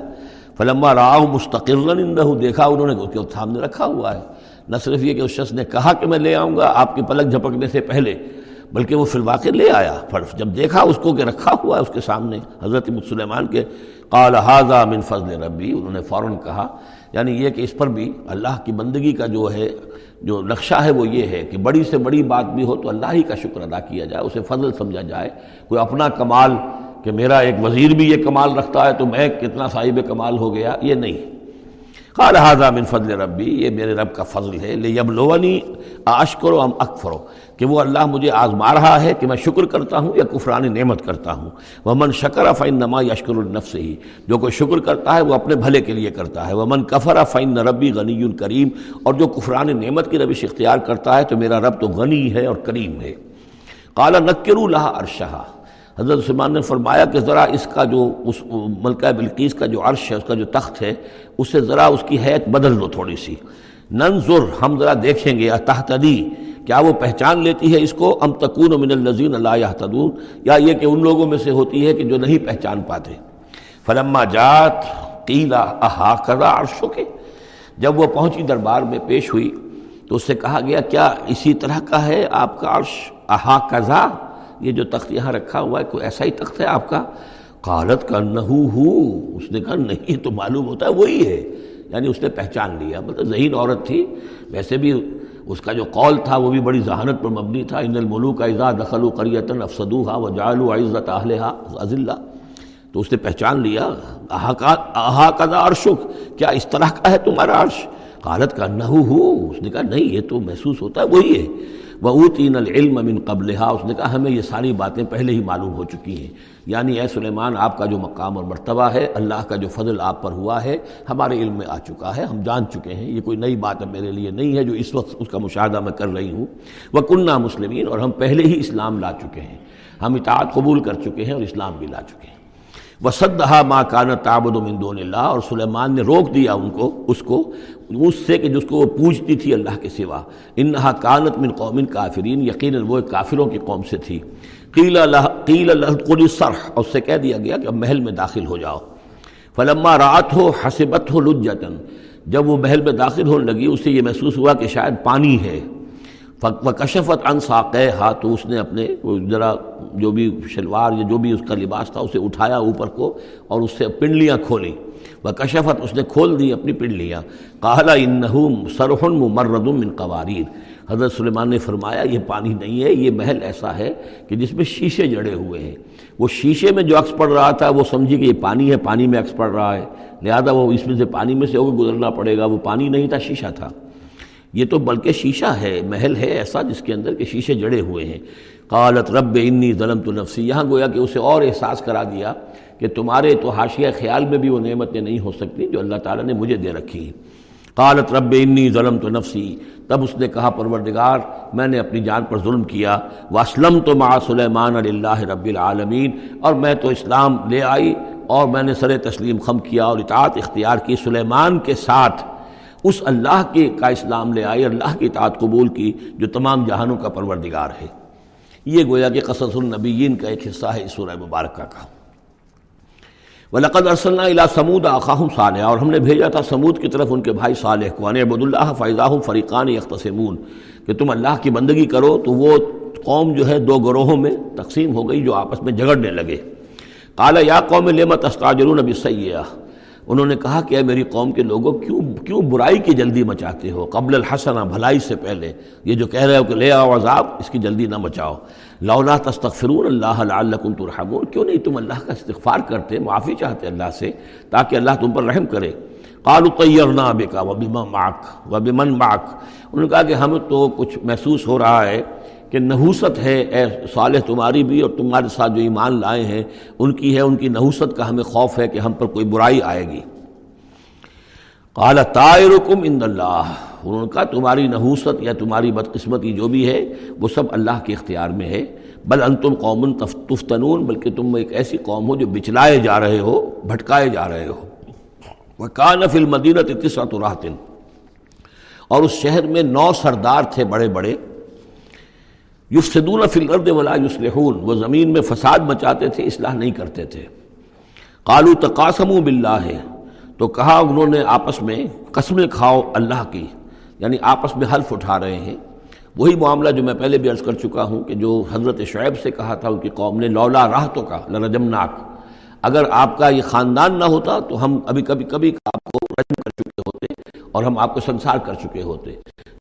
فلما راہ ہو مستقل دیکھا انہوں نے سامنے رکھا ہوا ہے۔ نہ صرف یہ کہ اس شخص نے کہا کہ میں لے آؤں گا، آپ کی پلک جھپکنے سے پہلے بلکہ وہ فی الواقع لے آیا جب دیکھا اس کو کہ رکھا ہوا ہے اس کے سامنے حضرت مسلمان کے، قال حاضہ من فضل ربی، انہوں نے فوراً کہا یعنی یہ کہ اس پر بھی اللہ کی بندگی کا جو ہے، جو نقشہ ہے وہ یہ ہے کہ بڑی سے بڑی بات بھی ہو تو اللہ ہی کا شکر ادا کیا جائے، اسے فضل سمجھا جائے۔ کوئی اپنا کمال، کہ میرا ایک وزیر بھی یہ کمال رکھتا ہے تو میں کتنا صاحب کمال ہو گیا، یہ نہیں۔ قال حاضہ من فضل ربی یہ میرے رب کا فضل ہے لے یب لونی آش کرو ہم اکفرو، کہ وہ اللہ مجھے آزما رہا ہے کہ میں شکر کرتا ہوں یا کفران نعمت کرتا ہوں۔ وہ من شکر فعن نما یشکر النف سے ہی جو کوئی شکر کرتا ہے وہ اپنے بھلے کے لیے کرتا ہے۔ وہ من کفر فعن ربی غنی الکریم اور جو کفران نعمت کی روش اختیار کرتا ہے تو میرا رب تو غنی ہے اور کریم ہے۔ کالا نکر اللہ ارشہ حضرت سلمان نے فرمایا کہ ذرا اس کا جو اس ملکہ بلقیس کا جو عرش ہے، اس کا جو تخت ہے اس سے ذرا اس کی حیت بدل دو تھوڑی سی۔ ننظر، ہم ذرا دیکھیں گے تحتدی کیا وہ پہچان لیتی ہے اس کو؟ ام تکون من الزین اللہ تدون یا یہ کہ ان لوگوں میں سے ہوتی ہے کہ جو نہیں پہچان پاتے۔ فلما جات قیلا احا کرا عرشوں کے جب وہ پہنچی دربار میں پیش ہوئی تو اس سے کہا گیا، کیا اسی طرح کا ہے آپ کا عرش؟ احا کزا یہ جو تخت یہاں رکھا ہوا ہے، کوئی ایسا ہی تخت ہے آپ کا؟ قالت کا نہو ہو، اس نے کہا نہیں تو معلوم ہوتا ہے، وہی ہے۔ یعنی اس نے پہچان لیا مطلب ذہین عورت تھی۔ ویسے بھی اس کا جو قول تھا، وہ بھی بڑی ذہانت پر مبنی تھا۔ ان الملوک کا دخل و قریتاً افسدوحا و جال و عزت اہلحا عزلہ تو اس نے پہچان لیا احا کا عرشک کیا اس طرح کا ہے تمہارا عرش؟ قالت کا نہ ہو، اس نے کہا نہیں، یہ تو محسوس ہوتا ہے، وہی ہے۔ وہ العلم من قبل اس نے کہا، ہمیں یہ ساری باتیں پہلے ہی معلوم ہو چکی ہیں۔ یعنی اے سلیمان، آپ کا جو مقام اور مرتبہ ہے، اللہ کا جو فضل آپ پر ہوا ہے، ہمارے علم میں آ چکا ہے، ہم جان چکے ہیں۔ یہ کوئی نئی بات اب میرے لیے نہیں ہے جو اس وقت اس کا مشاہدہ میں کر رہی ہوں۔ وہ کنہ مسلمین اور ہم پہلے ہی اسلام لا چکے ہیں۔ ہم اطاعت قبول کر چکے ہیں اور اسلام بھی لا چکے ہیں۔ وصدہ ماں کان تابد و مندون اللہ اور سلیمان نے روک دیا ان کو، اس کو، اس سے کہ جس کو وہ پوجتی تھی اللہ کے سوا۔ انہا کانت من قوم کافرین یقیناً وہ کافروں کی قوم سے تھی۔ قیل اللہ قیل اللہ سرح اور اس سے کہہ دیا گیا کہ اب محل میں داخل ہو جاؤ۔ فلما رات ہو حسبت ہو لجتن جب وہ محل میں داخل ہونے لگی اس سے یہ محسوس ہوا کہ شاید پانی ہے۔ و کشفت ان ہا تو اس نے اپنے ذرا جو بھی شلوار یا جو بھی اس کا لباس تھا اسے اٹھایا اوپر کو اور اس سے پنڈلیاں کھولیں وہ کشفت اس نے کھول دی اپنی پنڈلیاں۔ کہلا ان یہ تو بلکہ شیشہ ہے، محل ہے ایسا جس کے اندر کہ شیشے جڑے ہوئے ہیں۔ قالت رب انی ظلم تو نفسی، یہاں گویا کہ اسے اور احساس کرا دیا کہ تمہارے تو حاشیہ خیال میں بھی وہ نعمتیں نہیں ہو سکتی جو اللہ تعالیٰ نے مجھے دے رکھی۔ ہیں قالت رب انی ظلم تو نفسی، تب اس نے کہا، پروردگار، میں نے اپنی جان پر ظلم کیا۔ واسلم تو مع سلیمان اللہ رب العالمین، اور میں تو اسلام لے آئی اور میں نے سر تسلیم خم کیا اور اطاعت اختیار کی سلیمان کے ساتھ۔ اس اللہ کے کا اسلام لے آئی اللہ کی اطاعت قبول کی، جو تمام جہانوں کا پروردگار ہے۔ یہ گویا کہ قصص النبیین کا ایک حصہ ہے اس سورہ مبارکہ کا۔ و لقد ارسلنا الا سمود آخاہم اور ہم نے بھیجا تھا سمود کی طرف ان کے بھائی صالح کو عبد اللہ فیضاہم فریقان یختصمون کہ تم اللہ کی بندگی کرو۔ تو وہ قوم جو ہے دو گروہوں میں تقسیم ہو گئی جو آپس میں جگڑنے لگے۔ قال یا قوم لمت استاجرون ابھی انہوں نے کہا کہ اے میری قوم کے لوگوں، کیوں کیوں برائی کی جلدی مچاتے ہو؟ قبل الحسنہ، بھلائی سے پہلے۔ یہ جو کہہ رہے ہو کہ لے آؤ عذاب، اس کی جلدی نہ مچاؤ۔ لولا تستغفرون اللہ لعلکم ترحمون۔ کیوں نہیں تم اللہ کا استغفار کرتے، معافی چاہتے اللہ سے، تاکہ اللہ تم پر رحم کرے؟ قالوا طیرنا بکا وبمن معک وبمن معک۔ انہوں نے کہا کہ ہمیں تو کچھ محسوس ہو رہا ہے۔ کہ نحوست ہے، اے صالح تمہاری بھی اور تمہارے ساتھ جو ایمان لائے ہیں، ان کی ہے، ان کی نحوست کا ہمیں خوف ہے کہ ہم پر کوئی برائی آئے گی۔ قال، طائرکم ان اللہ۔ انہوں نے کہا، تمہاری نحوست یا تمہاری بدقسمتی جو بھی ہے، وہ سب اللہ کے اختیار میں ہے۔ بل انتم قوم تفتنون، بلکہ تم ایک ایسی قوم ہو جو بچلائے جا رہے ہو، بھٹکائے جا رہے ہو۔ وہ کان فل مدینت راہتن اور اس شہر میں نو سردار تھے بڑے بڑے۔ یفسدون فی الارض ولا یصلحون۔ وہ زمین میں فساد مچاتے تھے، اصلاح نہیں کرتے تھے۔ قالو تقاسموا باللہ۔ ہے تو کہا انہوں نے آپس میں، قسمیں کھاؤ اللہ کی یعنی آپس میں حلف اٹھا رہے ہیں۔ وہی معاملہ جو میں پہلے بھی عرض کر چکا ہوں کہ جو حضرت شعیب سے کہا تھا، ان کی قوم نے، لولا راہ تو کا، لرجمناک۔ اگر آپ کا یہ خاندان نہ ہوتا تو ہم ابھی کبھی کبھی آپ کو اور ہم آپ کو سنسار کر چکے ہوتے۔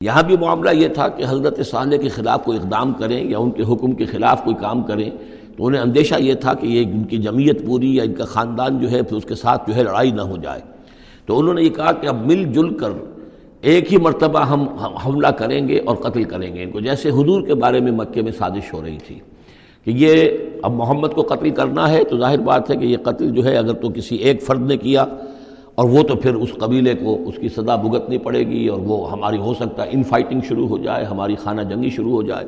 یہاں بھی معاملہ یہ تھا کہ حضرت صالح کے خلاف کوئی اقدام کریں یا ان کے حکم کے خلاف کوئی کام کریں، تو انہیں اندیشہ یہ تھا کہ یہ ان کی جمعیت پوری یا ان کا خاندان جو ہے، پھر اس کے ساتھ جو ہے لڑائی نہ ہو جائے۔ تو انہوں نے یہ کہا کہ اب مل جل کر ایک ہی مرتبہ ہم حملہ کریں گے اور قتل کریں گے۔ ان کو جیسے حضور کے بارے میں مکے میں سازش ہو رہی تھی کہ یہ اب محمد کو قتل کرنا ہے تو ظاہر بات ہے کہ یہ قتل جو ہے، اگر تو کسی ایک فرد نے کیا اور وہ تو پھر اس قبیلے کو اس کی صدا بھگتنی پڑے گی اور وہ ہماری ہو سکتا ہے ان فائٹنگ شروع ہو جائے، ہماری خانہ جنگی شروع ہو جائے۔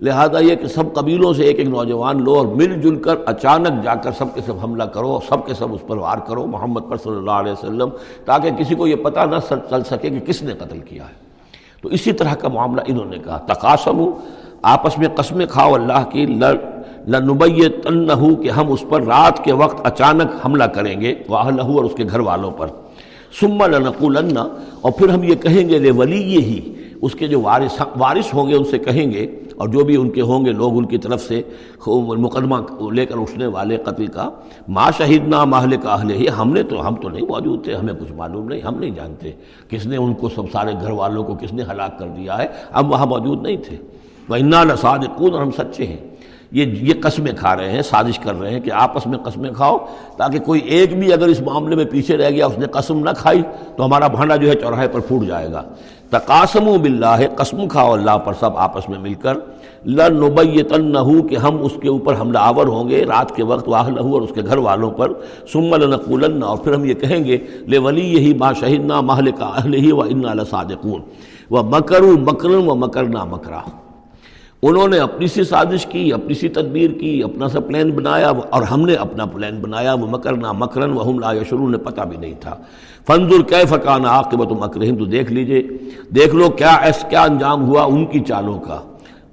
لہذا یہ کہ سب قبیلوں سے ایک ایک نوجوان لو اور مل جل کر اچانک جا کر سب کے سب حملہ کرو، سب کے سب اس پر وار کرو۔ محمد پر صلی اللہ علیہ وسلم، تاکہ کسی کو یہ پتہ نہ چل سکے کہ کس نے قتل کیا ہے۔ تو اسی طرح کا معاملہ انہوں نے کہا تقاسم آپس میں قسمیں کھاؤ، اللہ کی لڑ لنبی تنہو کہ ہم اس پر رات کے وقت اچانک حملہ کریں گے وہ اور اس کے گھر والوں پر۔ سما لنقول اور پھر ہم یہ کہیں گے، لے ولی ہی، اس کے جو وارث ہاں، وارث ہوں گے ان سے کہیں گے، اور جو بھی ان کے ہوں گے لوگ ان کی طرف سے مقدمہ لے کر اٹھنے والے قتل کا، ما شہید نہ ماہل کا اہل ہی ہم نے تو، ہم تو نہیں موجود تھے، ہمیں کچھ معلوم نہیں، ہم نہیں جانتے کس نے ان کو سب سارے گھر والوں کو کس نے ہلاک کر دیا ہے، ہم وہاں موجود نہیں تھے۔ وہ انا لساد اور ہم سچے ہیں۔ یہ یہ قسمیں کھا رہے ہیں، سازش کر رہے ہیں کہ آپس میں قسمیں کھاؤ، تاکہ کوئی ایک بھی اگر اس معاملے میں پیچھے رہ گیا، اس نے قسم نہ کھائی، تو ہمارا بھانڈا جو ہے چوراہے پر پھوٹ جائے گا۔ تقاسم و بلّہ قسم کھاؤ اللہ پر، سب آپس میں مل کر۔ لنبیتن کہ ہم اس کے اوپر حملہ آور ہوں گے، رات کے وقت واہ لہو اور اس کے گھر والوں پر۔ سم لنقولن، اور پھر ہم یہ کہیں گے لے ولی یہی با شہید محل کا اہل ہی و ان صادقون و مکرو مکرن، و مکرنا مکرا۔ انہوں نے اپنی سی سازش کی، اپنی سی تدبیر کی، اپنا سا پلان بنایا اور ہم نے اپنا پلان بنایا، وہ مکرنا مکرن وہ ہم لا شروع نے پتہ بھی نہیں تھا۔ فنزر کی فقان عاقبت مکرہم، تو دیکھ لیجیے۔ دیکھ لو کیا ایس، کیا انجام ہوا ان کی چالوں کا۔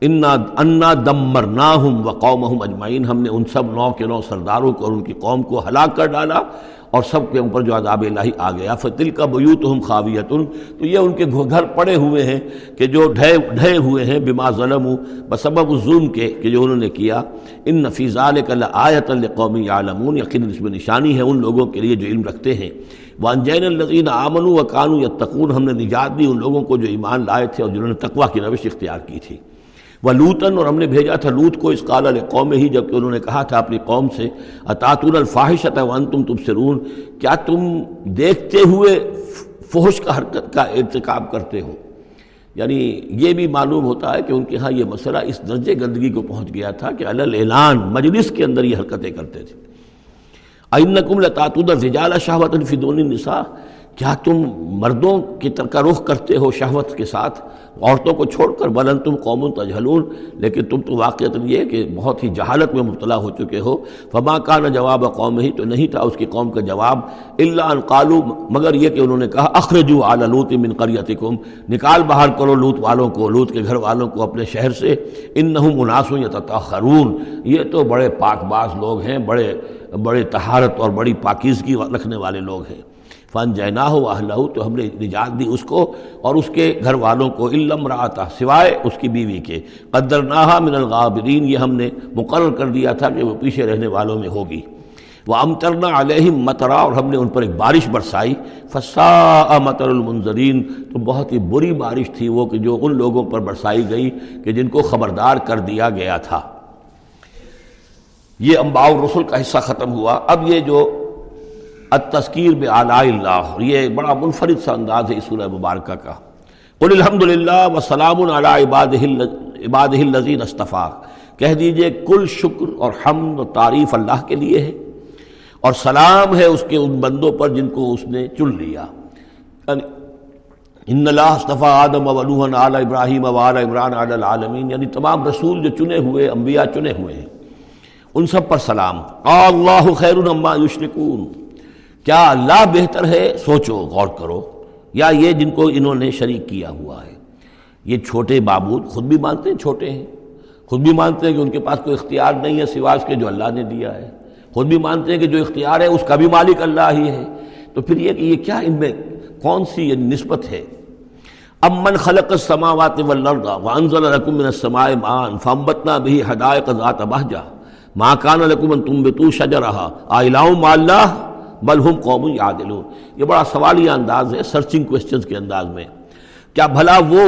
انا انا دمرناہم وقومہم اجمعین، ہم نے ان سب نو کے نو سرداروں کو اور ان کی قوم کو ہلاک کر ڈالا۔ اور سب کے اوپر جو عذاب الہی آ گیا فتل کا بیوت ہم خاویتن تو یہ ان کے گھر پڑے ہوئے ہیں کہ جو ڈھے ڈھے ہوئے ہیں، بما ظلم بسبب ظلم کے کہ جو انہوں نے کیا۔ ان نفیزہ آیت القومی عالمون یقین اس میں نشانی ہے ان لوگوں کے لیے جو علم رکھتے ہیں۔ وانجین النظین آمن و قانو یا تقون ہم نے نجات دی ان لوگوں کو جو ایمان لائے تھے اور جنہوں نے تقوا کی روش اختیار کی تھی۔ وہ لوتن اور ہم نے بھیجا تھا، لوت کو اس قال قوم ہی جبکہ انہوں نے کہا تھا اپنی قوم سے اطاطن الفاحشت ون تم تم سرون کیا تم دیکھتے ہوئے فحش کا حرکت کا ارتکاب کرتے ہو؟ یعنی یہ بھی معلوم ہوتا ہے کہ ان کے ہاں یہ مسئلہ اس درجے گندگی کو پہنچ گیا تھا کہ اعلان مجلس کے اندر یہ حرکتیں کرتے تھے۔ اینکم لتاتون الرجال شہوت فی دون النساء کیا تم مردوں کی طرح رخ کرتے ہو شہوت کے ساتھ؟ عورتوں کو چھوڑ کر بلن تم قوم تجھلون لیکن تم تو واقعات یہ کہ بہت ہی جہالت میں مبتلا ہو چکے ہو۔ فما کا نہ جواب قوم ہی تو نہیں تھا اس کی قوم کا جواب۔ اللہ ان قالو مگر یہ کہ انہوں نے کہا اخرجو اعلیٰ لوت من قریتکم نکال باہر کرو لوت والوں کو لوت کے گھر والوں کو اپنے شہر سے۔ ان نہ مناسو یا یہ تو بڑے پاک باز لوگ ہیں، بڑے بڑے تہارت اور بڑی پاکیزگی رکھنے والے لوگ ہیں۔ فن جینا ہو اہلہ تو ہم نے نجات دی اس کو اور اس کے گھر والوں کو علم رہا سوائے اس کی بیوی کے۔ قدر ناہا من الغابرین یہ ہم نے مقرر کر دیا تھا کہ وہ پیچھے رہنے والوں میں ہوگی۔ وہ امترنا علیہ مترا، اور ہم نے ان پر ایک بارش برسائی۔ فسا متر المنظرین تو بہت ہی بری بارش تھی وہ کہ جو ان لوگوں پر برسائی گئی کہ جن کو خبردار کر دیا گیا تھا۔ یہ امباؤ رسول کا حصہ ختم ہوا۔ اب یہ جو التذکیر بعلاء اللہ یہ بڑا منفرد سا انداز ہے سورہ مبارکہ کا۔ قل الحمد للہ وسلام علی عباد الذین اصطفیٰ۔ کہہ دیجیے، کل شکر اور حمد و تعریف اللہ کے لیے ہے، اور سلام ہے اس کے ان بندوں پر جن کو اس نے چن لیا۔ یعنی ان اللہ اصطفیٰ آدم و نوح علی ابراہیم و علی عمران علی العالمین یعنی تمام رسول جو چنے ہوئے، انبیاء چنے ہوئے ہیں۔ ان سب پر سلام۔ اللہ خیر اما یشرکون۔ کیا اللہ بہتر ہے؟ سوچو، غور کرو۔ یا یہ جن کو انہوں نے شریک کیا ہوا ہے، یہ چھوٹے بابود خود بھی مانتے ہیں، چھوٹے ہیں۔ خود بھی مانتے ہیں کہ ان کے پاس کوئی اختیار نہیں ہے سواس کے جو اللہ نے دیا ہے۔ خود بھی مانتے ہیں کہ جو اختیار ہے، اس کا بھی مالک اللہ ہی ہے۔ تو پھر یہ کہ یہ کیا ان میں کون سی یہ نسبت ہے؟ امن خلق السماوات والارض وانزل لكم من السماء ماء فانبتنا به حدائق ذات بهجه ما كان لكم ان تنبتوا شجرها اله مع الله بل ہم قوم یادلون یہ بڑا سوالیہ انداز ہے سرچنگ کوشچنز کے انداز میں۔ کیا بھلا وہ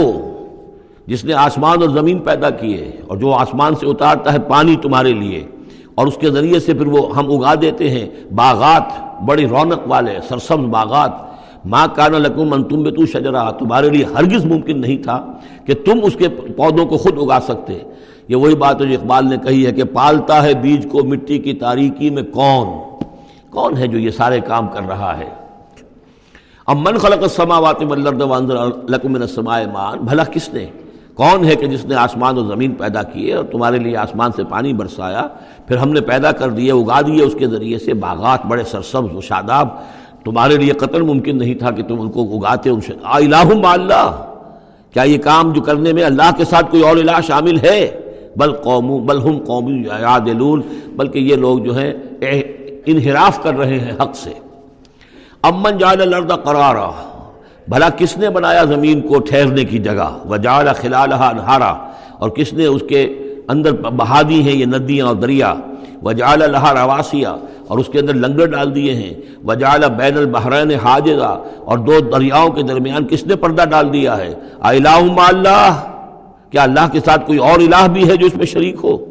جس نے آسمان اور زمین پیدا کیے اور جو آسمان سے اتارتا ہے پانی تمہارے لیے، اور اس کے ذریعے سے پھر وہ ہم اگا دیتے ہیں۔ باغات، بڑی رونق والے، سرسبز باغات۔ ماں کان لکم من تم بے تو شجرا۔ تمہارے لیے ہرگز ممکن نہیں تھا کہ تم اس کے پودوں کو خود اگا سکتے۔ یہ وہی بات ہے جو اقبال نے کہی ہے کہ پالتا ہے بیج کو مٹی کی تاریکی میں کون؟ کون ہے جو یہ سارے کام کر رہا ہے؟ اب من خلق السماوات والارض وانزل لکم من السماء ماء، بھلا کس نے؟ کون ہے کہ جس نے آسمان اور زمین پیدا کیے اور تمہارے لیے آسمان سے پانی برسایا، پھر ہم نے پیدا کر دیے، اگا دیے، اس کے ذریعے سے باغات بڑے سرسبز و شاداب۔ تمہارے لیے قتل ممکن نہیں تھا کہ تم ان کو اگاتے ان سے الہ اللہ۔ کیا یہ کام جو کرنے میں اللہ کے ساتھ کوئی اور الہ شامل ہے؟ بل قوم بل ہم قومی یادلون بلکہ یہ لوگ جو ہیں انحراف کر رہے ہیں حق سے۔ امن جال لردہ قرارا۔ بھلا کس نے بنایا زمین کو ٹھہرنے کی جگہ؟ وہ جال خلال انہارا۔ اور کس نے اس کے اندر بہا دی ہیں یہ ندیاں اور دریا؟ و جال اللہ رواسیہ اور اس کے اندر لنگر ڈال دیے ہیں۔ وجال بین البحرین حاجزہ اور دو دریاؤں کے درمیان کس نے پردہ ڈال دیا ہے؟ الہ اللہ۔ کیا اللہ کے ساتھ کوئی اور الہ بھی ہے جو اس میں شریک ہو؟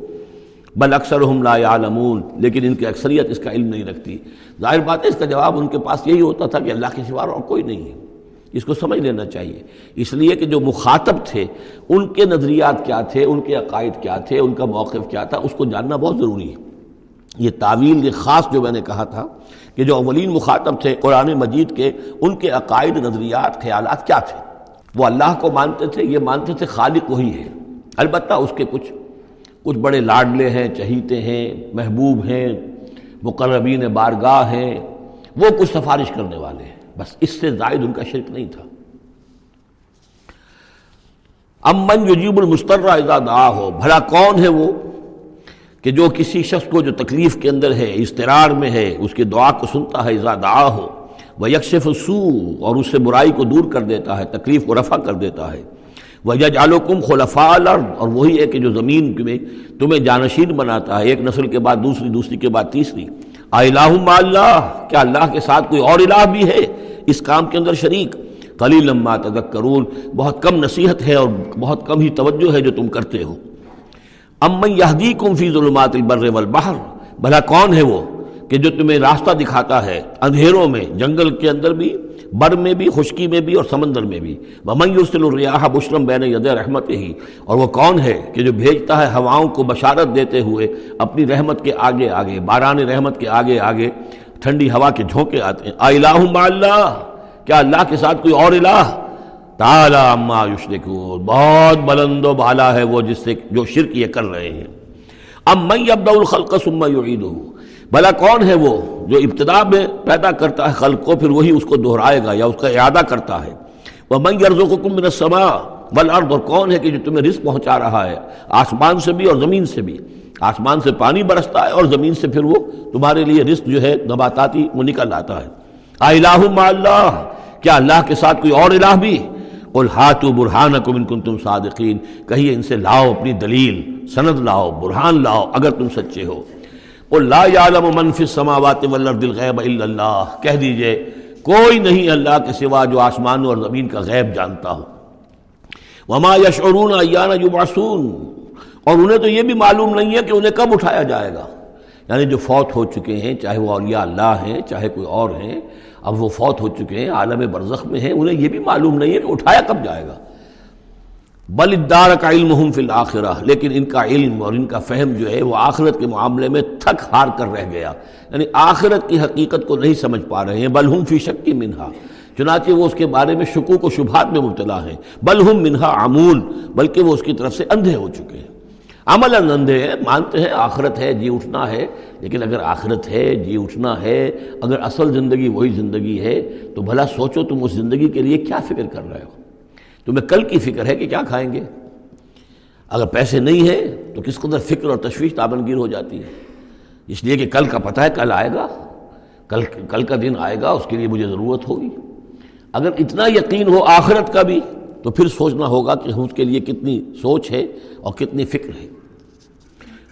بل اکثر ہم لا عالمون لیکن ان کی اکثریت اس کا علم نہیں رکھتی۔ ظاہر بات ہے، اس کا جواب ان کے پاس یہی ہوتا تھا کہ اللہ کے سوا اور کوئی نہیں ہے۔ اس کو سمجھ لینا چاہیے۔ اس لیے کہ جو مخاطب تھے، ان کے نظریات کیا تھے، ان کے عقائد کیا تھے، ان کا موقف کیا تھا، اس کو جاننا بہت ضروری ہے۔ یہ تعویل، یہ خاص جو میں نے کہا تھا کہ جو اولین مخاطب تھے قرآن مجید کے، ان کے عقائد، نظریات، خیالات کیا تھے؟ وہ اللہ کو مانتے تھے، یہ مانتے تھے خالق وہی ہے۔ البتہ اس کے کچھ کچھ بڑے لاڈلے ہیں، چہیتے ہیں، محبوب ہیں، مقربین بارگاہ ہیں، وہ کچھ سفارش کرنے والے ہیں۔ بس اس سے زائد ان کا شرک نہیں تھا۔ امن یجیب المسترہ اذا دعا ہو۔ بھلا کون ہے وہ کہ جو کسی شخص کو جو تکلیف کے اندر ہے استرار میں ہے، اس کی دعا کو سنتا ہے، اذا دعا ہو۔ وہ یکشف سو اور اس سے برائی کو دور کر دیتا ہے، تکلیف کو رفع کر دیتا ہے۔ وجہ جالوکم خلفا اور وہی ہے کہ جو زمین میں تمہیں جانشین بناتا ہے، ایک نسل کے بعد دوسری دوسری کے بعد تیسری۔ الہ اللہ، کیا اللہ کے ساتھ کوئی اور الہ بھی ہے؟ اس کام کے اندر شریک۔ کلی لما تذکرون، بہت کم نصیحت ہے اور بہت کم ہی توجہ ہے جو تم کرتے ہو۔ امن یہدیکم فی ظلمات البر والبحر، بھلا کون ہے وہ؟ کہ جو تمہیں راستہ دکھاتا ہے، اندھیروں میں، جنگل کے اندر بھی، بر میں بھی، خشکی میں بھی اور سمندر میں بھی۔ یرسل الریاح بشرم بین ید رحمت ہی اور وہ کون ہے کہ جو بھیجتا ہے ہواؤں کو بشارت دیتے ہوئے اپنی رحمت کے آگے آگے، باران رحمت کے آگے آگے، ٹھنڈی ہوا کے جھونکے آتے ہیں۔ اللہ۔ کیا اللہ کے ساتھ کوئی اور الہ؟ تالا اما یشرکون بہت بلند و بالا ہے وہ جس سے جو شرک یہ کر رہے ہیں۔ ام من یبدأ الخلق ثم یعیدہ بھلا کون ہے وہ جو ابتدا میں پیدا کرتا ہے خلق کو، پھر وہی اس کو دہرائے گا یا اس کا اعادہ کرتا ہے؟ وہ من یرزقکم من السماء والارض اور کون ہے کہ جو تمہیں رزق پہنچا رہا ہے؟ آسمان سے بھی اور زمین سے بھی۔ آسمان سے پانی برستا ہے اور زمین سے پھر وہ تمہارے لیے رزق جو ہے نباتاتی وہ نکل آتا ہے۔ الہ ما اللہ، کیا اللہ کے ساتھ کوئی اور الہ بھی؟ قل ہاتھو برہانکم ان کنتم صادقین۔ کہیے ان سے لاؤ اپنی دلیل، سند لاؤ، برہان لاؤ، اگر تم سچے ہو۔ قل لا یعلم من فی السماوات والارض الغیب الا اللہ کہہ دیجیے، کوئی نہیں اللہ کے سوا جو آسمان اور زمین کا غیب جانتا ہو۔ وما یشعرون ایان یبعثون اور انہیں تو یہ بھی معلوم نہیں ہے کہ انہیں کب اٹھایا جائے گا۔ یعنی جو فوت ہو چکے ہیں، چاہے وہ اولیاء اللہ ہیں، چاہے کوئی اور ہیں، اب وہ فوت ہو چکے ہیں، عالم برزخ میں ہیں، انہیں یہ بھی معلوم نہیں ہے کہ اٹھایا کب جائے گا۔ بل ادار کا علم فی الآخرہ لیکن ان کا علم اور ان کا فہم جو ہے وہ آخرت کے معاملے میں تھک ہار کر رہ گیا۔ یعنی آخرت کی حقیقت کو نہیں سمجھ پا رہے ہیں، بل ہم فی شک کی منہا۔ چنانچہ وہ اس کے بارے میں شکوک و شبہات میں مبتلا ہیں۔ بل ہم منہا عمول، بلکہ وہ اس کی طرف سے اندھے ہو چکے ہیں۔ عمل اندھے ہیں، مانتے ہیں آخرت ہے جی اٹھنا ہے، لیکن اگر آخرت ہے جی اٹھنا ہے، اگر اصل زندگی وہی زندگی ہے، تو بھلا سوچو تم اس زندگی کے لیے کیا فکر کر رہے ہو۔ تمہیں کل کی فکر ہے کہ کیا کھائیں گے؟ اگر پیسے نہیں ہیں تو کس قدر فکر اور تشویش تابنگیر ہو جاتی ہے؟ اس لیے کہ کل کا پتہ ہے، کل آئے گا۔ کل کل کا دن آئے گا، اس کے لیے مجھے ضرورت ہوگی۔ اگر اتنا یقین ہو آخرت کا بھی، تو پھر سوچنا ہوگا کہ اس کے لیے کتنی سوچ ہے اور کتنی فکر ہے۔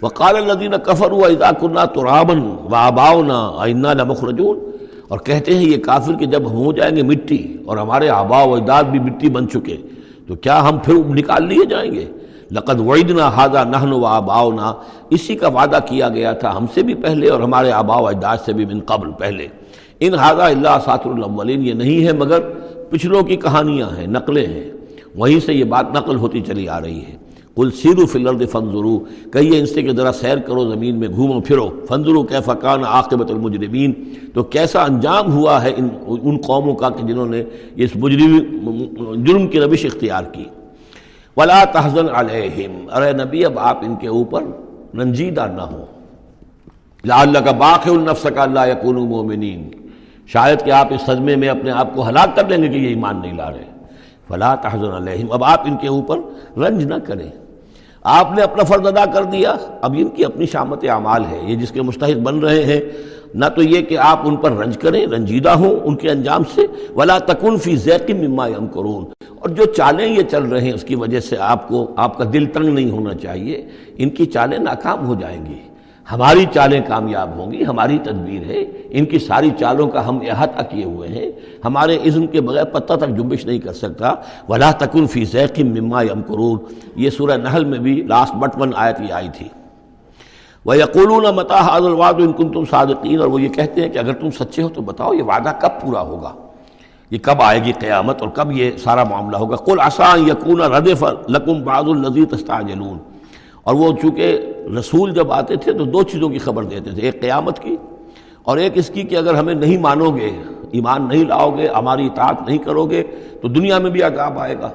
وقال الدین کفر ہوا ادا کرنا تو رابن و آباؤنا آئینہ اور کہتے ہیں یہ کافر کہ جب ہم ہو جائیں گے مٹی اور ہمارے آبا و اجداد بھی مٹی بن چکے، تو کیا ہم پھر نکال لیے جائیں گے؟ لقد وعدنا ہادہ نہن و آباؤنا۔ اسی کا وعدہ کیا گیا تھا ہم سے بھی پہلے اور ہمارے آبا و اجداد سے بھی من قبل پہلے۔ ان ہادہ اللہ ساتر الاولین، یہ نہیں ہے مگر پچھلوں کی کہانیاں ہیں، نقلیں ہیں۔ وہیں سے یہ بات نقل ہوتی چلی آ رہی ہے۔ کل سیرو فلرد فنزرو کہیے ان سے کہ ذرا سیر کرو، زمین میں گھومو، پھرو۔ فنزرو کی فقان عاقبت المجرمین۔ تو کیسا انجام ہوا ہے ان ان قوموں کا کہ جنہوں نے اس مجرم، جرم کی روش اختیار کی۔ ولا تحزن علیہم۔ ارے نبی، اب آپ ان کے اوپر رنجیدہ نہ ہو۔ لا اللہ کا باق النفس کا اللہ یقون مومنین۔ شاید کہ آپ اس صدمے میں اپنے آپ کو ہلاک کر دیں گے کہ یہ ایمان نہیں لا رہے۔ فلا تحزن علیہم۔ اب آپ ان کے اوپر رنج نہ کریں۔ آپ نے اپنا فرض ادا کر دیا، اب ان کی اپنی شامت اعمال ہے، یہ جس کے مستحق بن رہے ہیں۔ نہ تو یہ کہ آپ ان پر رنج کریں، رنجیدہ ہوں ان کے انجام سے۔ ولا تکن فی ذیق مما یمکرون اور جو چالیں یہ چل رہے ہیں، اس کی وجہ سے آپ کو، آپ کا دل تنگ نہیں ہونا چاہیے۔ ان کی چالیں ناکام ہو جائیں گی۔ ہماری چالیں کامیاب ہوں گی، ہماری تدبیر ہے، ان کی ساری چالوں کا ہم احاطہ کیے ہوئے ہیں۔ ہمارے عزم کے بغیر پتہ تک جنبش نہیں کر سکتا۔ ولا تکن فی ذیق مما یمکرون یہ سورہ نحل میں بھی لاسٹ بٹ ون آیت یہ آئی تھی۔ وہ یقولون متا حاض الواد ان کن تم صادقین اور وہ یہ کہتے ہیں کہ اگر تم سچے ہو تو بتاؤ یہ وعدہ کب پورا ہوگا۔ یہ کب آئے گی قیامت اور کب یہ سارا معاملہ ہوگا۔ قل آسان یقون ردف لکم بعض النظیر تستعجلون۔ اور وہ چونکہ رسول جب آتے تھے تو دو چیزوں کی خبر دیتے تھے، ایک قیامت کی اور ایک اس کی کہ اگر ہمیں نہیں مانو گے، ایمان نہیں لاؤ گے، ہماری اطاعت نہیں کرو گے، تو دنیا میں بھی عذاب آئے گا۔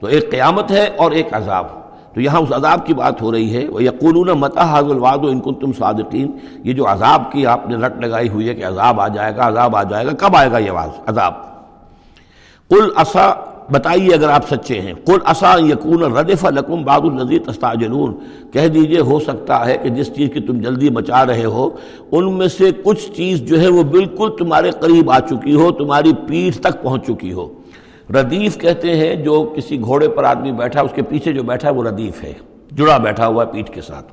تو ایک قیامت ہے اور ایک عذاب۔ تو یہاں اس عذاب کی بات ہو رہی ہے وہ یقولون متا حاض الواد و انکن تم صادقین یہ جو عذاب کی آپ نے رٹ لگائی ہوئی ہے کہ عذاب آ جائے گا، عذاب آ جائے گا، کب آئے گا یہ آواز عذاب۔ کل اصا بتائیے اگر آپ سچے ہیں۔ قل اصا یقون ردف لکم باد النظیر تستاجلون کہہ دیجیے، ہو سکتا ہے کہ جس چیز کی تم جلدی مچا رہے ہو، ان میں سے کچھ چیز جو ہے وہ بالکل تمہارے قریب آ چکی ہو، تمہاری پیٹھ تک پہنچ چکی ہو۔ ردیف کہتے ہیں، جو کسی گھوڑے پر آدمی بیٹھا، اس کے پیچھے جو بیٹھا ہے وہ ردیف ہے، جڑا بیٹھا ہوا ہے پیٹھ کے ساتھ۔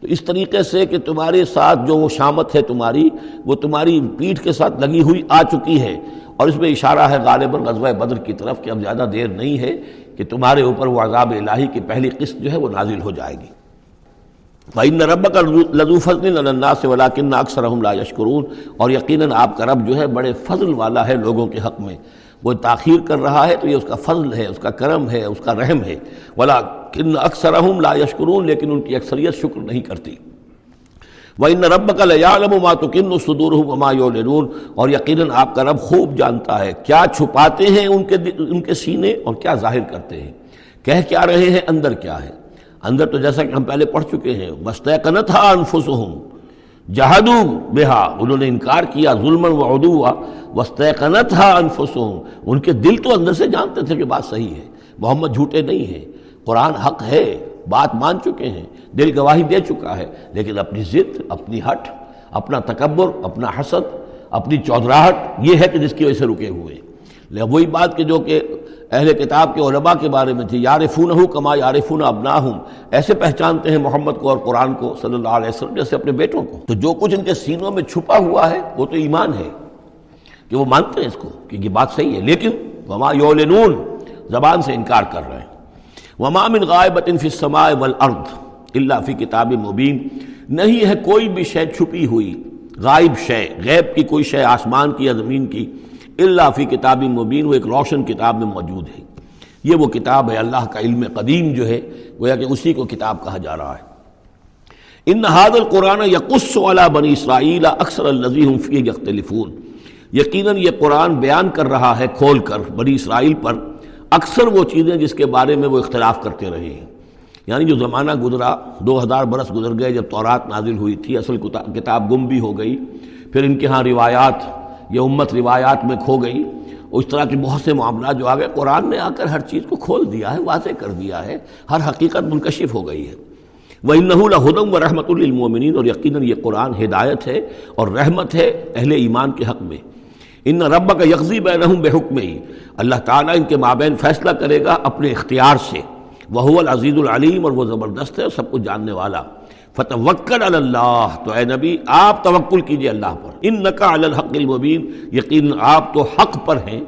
تو اس طریقے سے کہ تمہارے ساتھ جو وہ شامت ہے تمہاری، وہ تمہاری پیٹھ کے ساتھ لگی ہوئی آ چکی ہے۔ اور اس میں اشارہ ہے غالباً غزوہ بدر کی طرف کہ اب زیادہ دیر نہیں ہے کہ تمہارے اوپر وہ عذاب الہی کی پہلی قسط جو ہے وہ نازل ہو جائے گی۔ بھائی رب کا لذو فضل اللہ سے ولاکن اکثر لا یشکرون اور یقیناً آپ کا رب جو ہے بڑے فضل والا ہے لوگوں کے حق میں۔ وہ تاخیر کر رہا ہے تو یہ اس کا فضل ہے، اس کا کرم ہے، اس کا رحم ہے۔ ولا کن اکثر لا یشکرون لیکن ان کی اکثریت شکر نہیں کرتی۔ وہ ان رب کا لیالم ما تو کن صدور وما اور یقیناً آپ کا رب خوب جانتا ہے کیا چھپاتے ہیں ان کے ان کے سینے اور کیا ظاہر کرتے ہیں۔ کہہ کیا رہے ہیں اندر کیا ہے۔ اندر تو جیسا کہ ہم پہلے پڑھ چکے ہیں۔ مستقنت ہا انفسہم جہدو بہا انہوں نے انکار کیا ظلم و عدوا وسطنت ہا انفسہم ان کے دل تو اندر سے جانتے تھے کہ بات صحیح ہے۔ محمد جھوٹے نہیں ہیں۔ قرآن حق ہے۔ بات مان چکے ہیں، دل گواہی دے چکا ہے، لیکن اپنی ضد، اپنی ہٹ، اپنا تکبر، اپنا حسد، اپنی چودراہٹ یہ ہے کہ جس کی وجہ سے رکے ہوئے۔ وہی بات کہ جو کہ اہل کتاب کے علماء کے بارے میں تھی یارفون ہوں کما یارفون ابنا ہوں ایسے پہچانتے ہیں محمد کو اور قرآن کو صلی اللہ علیہ وسلم، جیسے اپنے بیٹوں کو۔ تو جو کچھ ان کے سینوں میں چھپا ہوا ہے، وہ تو ایمان ہے کہ وہ مانتے ہیں اس کو کہ یہ بات صحیح ہے۔ لیکن وما یولنون زبان سے انکار کر رہے ہیں۔ وما من غائبت فی السماء والارض الا فی کتاب مبین نہیں ہے کوئی بھی شے چھپی ہوئی، غائب شے، غیب کی کوئی شے، آسمان کی یا زمین کی اللہ فی کتاب مبین وہ ایک روشن کتاب میں موجود ہے۔ یہ وہ کتاب ہے، اللہ کا علم قدیم جو ہے، گویا کہ اسی کو کتاب کہا جا رہا ہے۔ ان نہاد القرآن یقص والا بنی اسرائیل اکثر النظی فی یختلفون یقیناً یہ قرآن بیان کر رہا ہے، کھول کر بنی اسرائیل پر۔ اکثر وہ چیزیں جس کے بارے میں وہ اختلاف کرتے رہے ہیں۔ یعنی جو زمانہ گزرا، دو ہزار برس گزر گئے جب تورات نازل ہوئی تھی، اصل کتاب گم بھی ہو گئی۔ پھر ان کے ہاں روایات، یہ امت روایات میں کھو گئی۔ اس طرح کے بہت سے معاملات جو آ گئے، قرآن نے آ کر ہر چیز کو کھول دیا ہے، واضح کر دیا ہے۔ ہر حقیقت منکشف ہو گئی ہے۔ وہ انحول ہدم و رحمۃ المومنین اور یقیناً یہ قرآن ہدایت ہے اور رحمت ہے اہل ایمان کے حق میں۔ ان رب کا یکزی بینہم بے حکم ہی اللہ تعالیٰ ان کے مابین فیصلہ کرے گا اپنے اختیار سے۔ وہ العزیز العلیم اور وہ زبردست ہے سب کچھ جاننے والا۔ فتوکل اللہ۔ تو اے نبی، آپ توکل کیجیے اللہ پر۔ ان نقا الحق المبین۔ یقین آپ تو حق پر ہیں۔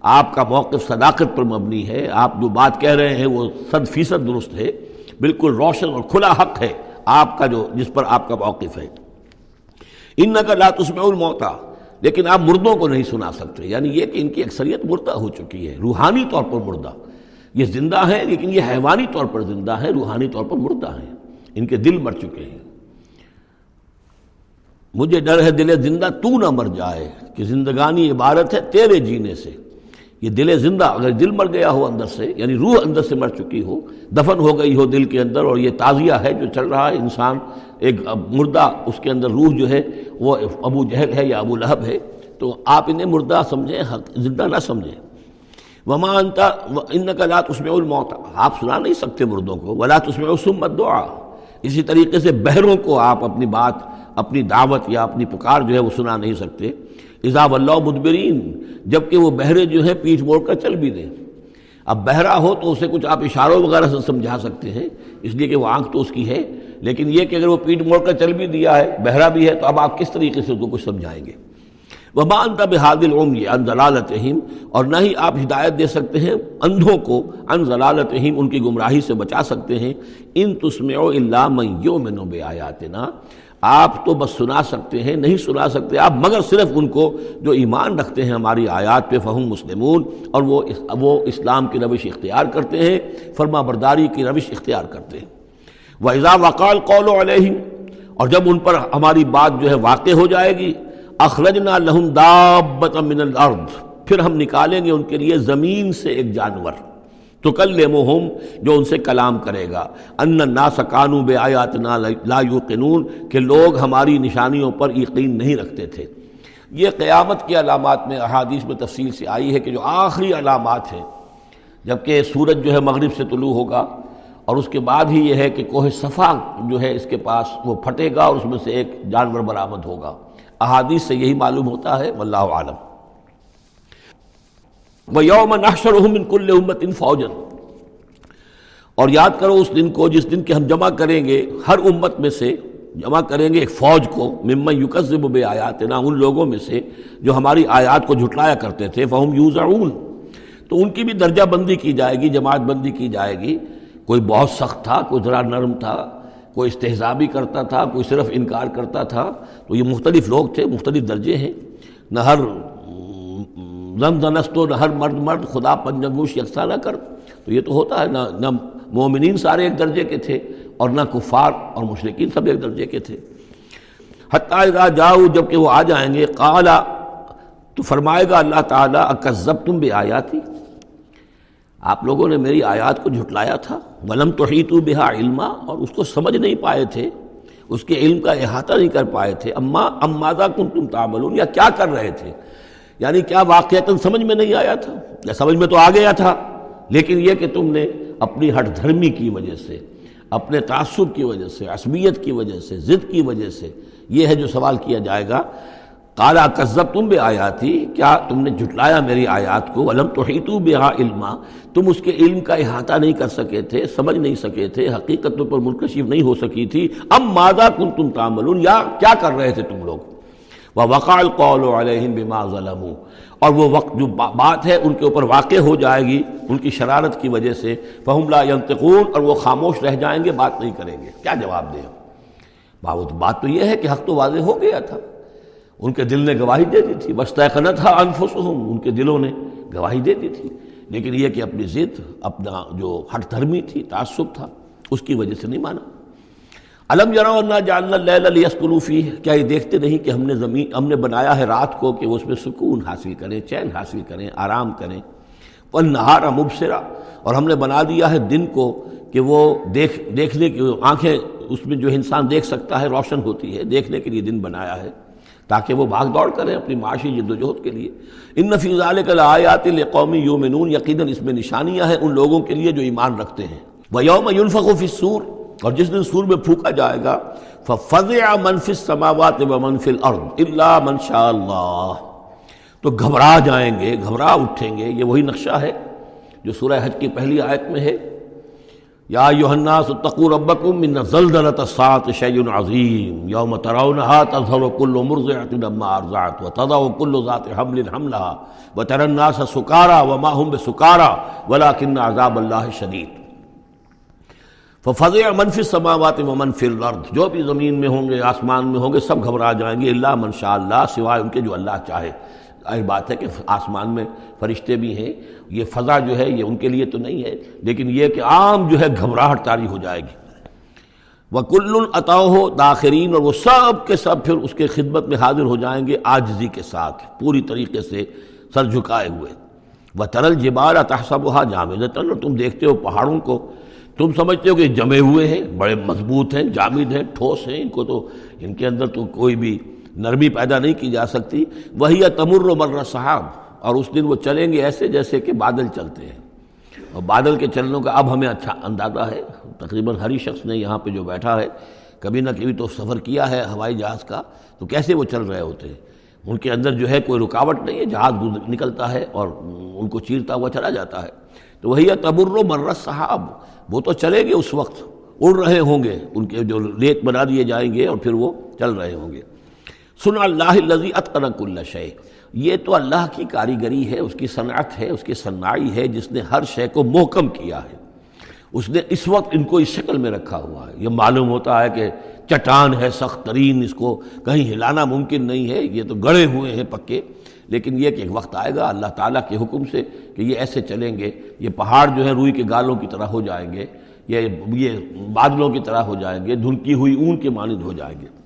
آپ کا موقف صداقت پر مبنی ہے۔ آپ جو بات کہہ رہے ہیں وہ صد فیصد درست ہے۔ بالکل روشن اور کھلا حق ہے۔ آپ کا جو، جس پر آپ کا موقف ہے۔ ان نقا لاتسم الموتا لیکن آپ مردوں کو نہیں سنا سکتے یعنی یہ کہ ان کی اکثریت مردہ ہو چکی ہے، روحانی طور پر مردہ۔ یہ زندہ ہے لیکن یہ حیوانی طور پر زندہ ہے روحانی طور پر مردہ ہے ان کے دل مر چکے ہیں۔ مجھے ڈر ہے دل زندہ تو نہ مر جائے کہ زندگانی عبارت ہے تیرے جینے سے۔ یہ دل زندہ اگر دل مر گیا ہو اندر سے یعنی روح اندر سے مر چکی ہو، دفن ہو گئی ہو دل کے اندر اور یہ تازیہ ہے جو چل رہا ہے انسان ایک مردہ اس کے اندر روح جو ہے وہ ابو جہل ہے یا ابو لہب ہے، تو آپ انہیں مردہ سمجھیں زندہ نہ سمجھیں۔ وما انتا ان کا لات اس میں الموت۔ آپ سنا نہیں سکتے مردوں کو ولات اس میں اسمت دعا اسی طریقے سے بہروں کو آپ اپنی بات، اپنی دعوت یا اپنی پکار جو ہے وہ سنا نہیں سکتے۔ اضاف اللہ مدبرین جبکہ وہ بہرے جو ہے پیٹھ موڑ کر چل بھی دیں۔ اب بہرا ہو تو اسے کچھ آپ اشاروں وغیرہ سے سمجھا سکتے ہیں، اس لیے کہ وہ آنکھ تو اس کی ہے۔ لیکن یہ کہ اگر وہ پیٹھ موڑ کر چل بھی دیا ہے، بہرا بھی ہے، تو اب آپ کس طریقے سے اس کو کچھ سمجھائیں گے؟ وہ مانتا بحادل عمر ان ضلالتہم اور نہ ہی آپ ہدایت دے سکتے ہیں، اندھوں کو ان ضلالتہم ان کی گمراہی سے بچا سکتے ہیں۔ ان تسمع اللہ من یومن بے آیاتنا آپ تو بس سنا سکتے ہیں، نہیں سنا سکتے آپ، مگر صرف ان کو جو ایمان رکھتے ہیں ہماری آیات پہ فہم مسلمون، اور وہ وہ اسلام کی روش اختیار کرتے ہیں، فرما برداری کی روش اختیار کرتے ہیں۔ وہ اضا وقال قول علیہم اور جب ان پر ہماری بات جو ہے واقع ہو جائے گی اخرجنا لہم دابت من الارض پھر ہم نکالیں گے ان کے لیے زمین سے ایک جانور۔ تو کل جو ان سے کلام کرے گا۔ ان نا سکانو بے آیات لا یوقنون کہ لوگ ہماری نشانیوں پر یقین نہیں رکھتے تھے۔ یہ قیامت کی علامات میں، احادیث میں تفصیل سے آئی ہے کہ جو آخری علامات ہیں، جبکہ سورج جو ہے مغرب سے طلوع ہوگا اور اس کے بعد ہی یہ ہے کہ کوہ صفا جو ہے اس کے پاس وہ پھٹے گا اور اس میں سے ایک جانور برآمد ہوگا۔ احادیث سے یہی معلوم ہوتا ہے، واللہ عالم وہ یوم نحشر کل امت ان فوجن اور یاد کرو اس دن کو جس دن کے ہم جمع کریں گے، ہر امت میں سے جمع کریں گے ایک فوج کو۔ ممن یکذب بے آیات نا ان لوگوں میں سے جو ہماری آیات کو جھٹلایا کرتے تھے۔ فہم یوزعون تو ان کی بھی درجہ بندی کی جائے گی، جماعت بندی کی جائے گی۔ کوئی بہت سخت تھا، کوئی ذرا نرم تھا، کوئی استحضا بھی کرتا تھا، کوئی صرف انکار کرتا تھا، تو یہ مختلف لوگ تھے، مختلف درجے ہیں۔ نہ ہر زن زنست و نہ ہر مرد مرد، خدا پنجنگوش یکساں نہ کر۔ تو یہ تو ہوتا ہے، نہ نہ مومنین سارے ایک درجے کے تھے اور نہ کفار اور مشرقین سب ایک درجے کے تھے۔ حتیٰ جاؤ جبکہ وہ آ جائیں گے، قالا، تو فرمائے گا اللہ تعالیٰ اکذب تم بھی آیا تھی آپ لوگوں نے میری آیات کو جھٹلایا تھا۔ ولم تو ہی تو بہا علما۔ اور اس کو سمجھ نہیں پائے تھے۔ اس کے علم کا احاطہ نہیں کر پائے تھے۔ اما امادا کن تم تعملون؟ یا کیا کر رہے تھے؟ یعنی کیا واقعات سمجھ میں نہیں آیا تھا؟ یا سمجھ میں تو آ گیا تھا۔ لیکن یہ کہ تم نے اپنی ہٹ دھرمی کی وجہ سے، اپنے تعصب کی وجہ سے، عصبیت کی وجہ سے، ضد کی وجہ سے یہ ہے جو سوال کیا جائے گا۔ کالا کذب تم بھی آیات تھی، کیا تم نے جھٹلایا میری آیات کو؟ علم تو ہی تو بے علما، تم اس کے علم کا احاطہ نہیں کر سکے تھے، سمجھ نہیں سکے تھے، حقیقت پر منکشف نہیں ہو سکی تھی۔ اب مادہ کن تم تامل یا کیا کر رہے تھے تم لوگ؟ وہ وقال قول علیہم بما ظلم اور وہ وقت جو بات ہے، ان کے اوپر واقع ہو جائے گی، ان کی شرارت کی وجہ سے۔ فہم لا ینتقون اور وہ خاموش رہ جائیں گے، بات نہیں کریں گے۔ کیا جواب دیں بات تو یہ ہے کہ حق تو واضح ہو گیا تھا۔ ان کے دل نے گواہی دے دی تھی۔ بستہ تھا انفسہم ان کے دلوں نے گواہی دے دی تھی۔ لیکن یہ کہ اپنی ضد، اپنا جو ہٹ دھرمی تھی، تعصب تھا، اس کی وجہ سے نہیں مانا۔ علم اللہ جاننا لیل کیا یہ دیکھتے نہیں کہ ہم نے زمین، ہم نے بنایا ہے رات کو کہ وہ اس میں سکون حاصل کریں، چین حاصل کریں، آرام کریں۔ اور نہارا مبصرا اور ہم نے بنا دیا ہے دن کو کہ وہ دیکھ، دیکھنے کی آنکھیں، اس میں جو انسان دیکھ سکتا ہے، روشن ہوتی ہے۔ دیکھنے کے لیے دن بنایا ہے۔ تاکہ وہ بھاگ دوڑ کریں اپنی معاشی جد و جہد کے لیے۔ ان نفیز آیات قومی یومنون یقیناً اس میں نشانیاں ہیں ان لوگوں کے لیے جو ایمان رکھتے ہیں۔ وہ یوم یونفق فی سور اور جس دن سور میں پھونکا جائے گا فضع منفی سماوات و منفی الارض اللہ من شاء اللہ تو گھبرا جائیں گے، گھبرا اٹھیں گے، یہ وہی نقشہ ہے جو سورہ حج کی پہلی آیت میں ہے۔ یا الناس اتقوا ربکم من زلزلۃ الساعۃ شیء عظیم یوم ترونها تظهر كل مرضعة عما ارضعت وتضع كل ذات حمل حملها وترى الناس سكارى وما هم بسكارى ولكن عذاب الله شدید۔ فضع منفی سماوات و منفی الارض، جو بھی زمین میں ہوں گے، آسمان میں ہوں گے، سب گھبرا جائیں گے، اللہ من شاء اللہ سوائے ان کے جو اللہ چاہے۔ ظاہر بات ہے کہ آسمان میں فرشتے بھی ہیں، یہ فضا جو ہے، یہ ان کے لیے تو نہیں ہے، لیکن یہ کہ عام جو ہے گھبراہٹ تاری ہو جائے گی۔ وہ کل العطا ہو داخرین اور وہ سب کے سب پھر اس کے خدمت میں حاضر ہو جائیں گے آجزی کے ساتھ، پوری طریقے سے سر جھکائے ہوئے۔ وہ ترل جبال اتحسب ہا جامع اور تم دیکھتے ہو پہاڑوں کو۔ تم سمجھتے ہو کہ جمے ہوئے ہیں، بڑے مضبوط ہیں، جامد ہیں، ٹھوس ہیں، ان کو تو، ان کے اندر تو کوئی بھی نرمی پیدا نہیں کی جا سکتی۔ وہی تمر و مرہ صاحب اور اس دن وہ چلیں گے ایسے جیسے کہ بادل چلتے ہیں۔ اور بادل کے چلنوں کا اب ہمیں اچھا اندازہ ہے۔ تقریباً ہر شخص نے یہاں پہ جو بیٹھا ہے، کبھی نہ کبھی تو سفر کیا ہے ہوائی جہاز کا۔ تو کیسے وہ چل رہے ہوتے ہیں؟ ان کے اندر جو ہے کوئی رکاوٹ نہیں ہے۔ جہاز نکلتا ہے اور ان کو چیرتا ہوا چلا جاتا ہے۔ تو وہی تبر و مرہ صاحب وہ تو چلے گے اس وقت۔ اڑ رہے ہوں گے۔ ان کے جو ریت بنا دیے جائیں گے اور پھر وہ چل رہے ہوں گے۔ سن اللہ لذی اتقنک اللہ شے یہ تو اللہ کی کاریگری ہے، اس کی صنعت ہے، اس کی صنائی ہے، جس نے ہر شے کو محکم کیا ہے۔ اس نے اس وقت ان کو اس شکل میں رکھا ہوا ہے۔ یہ معلوم ہوتا ہے کہ چٹان ہے، سخت ترین، اس کو کہیں ہلانا ممکن نہیں ہے۔ یہ تو گڑے ہوئے ہیں پکے۔ لیکن یہ کہ ایک وقت آئے گا، اللہ تعالیٰ کے حکم سے کہ یہ ایسے چلیں گے۔ یہ پہاڑ جو ہے، روئی کے گالوں کی طرح ہو جائیں گے۔ یہ یہ بادلوں کی طرح ہو جائیں گے۔ دھنکی ہوئی اون کے مانند ہو جائیں گے۔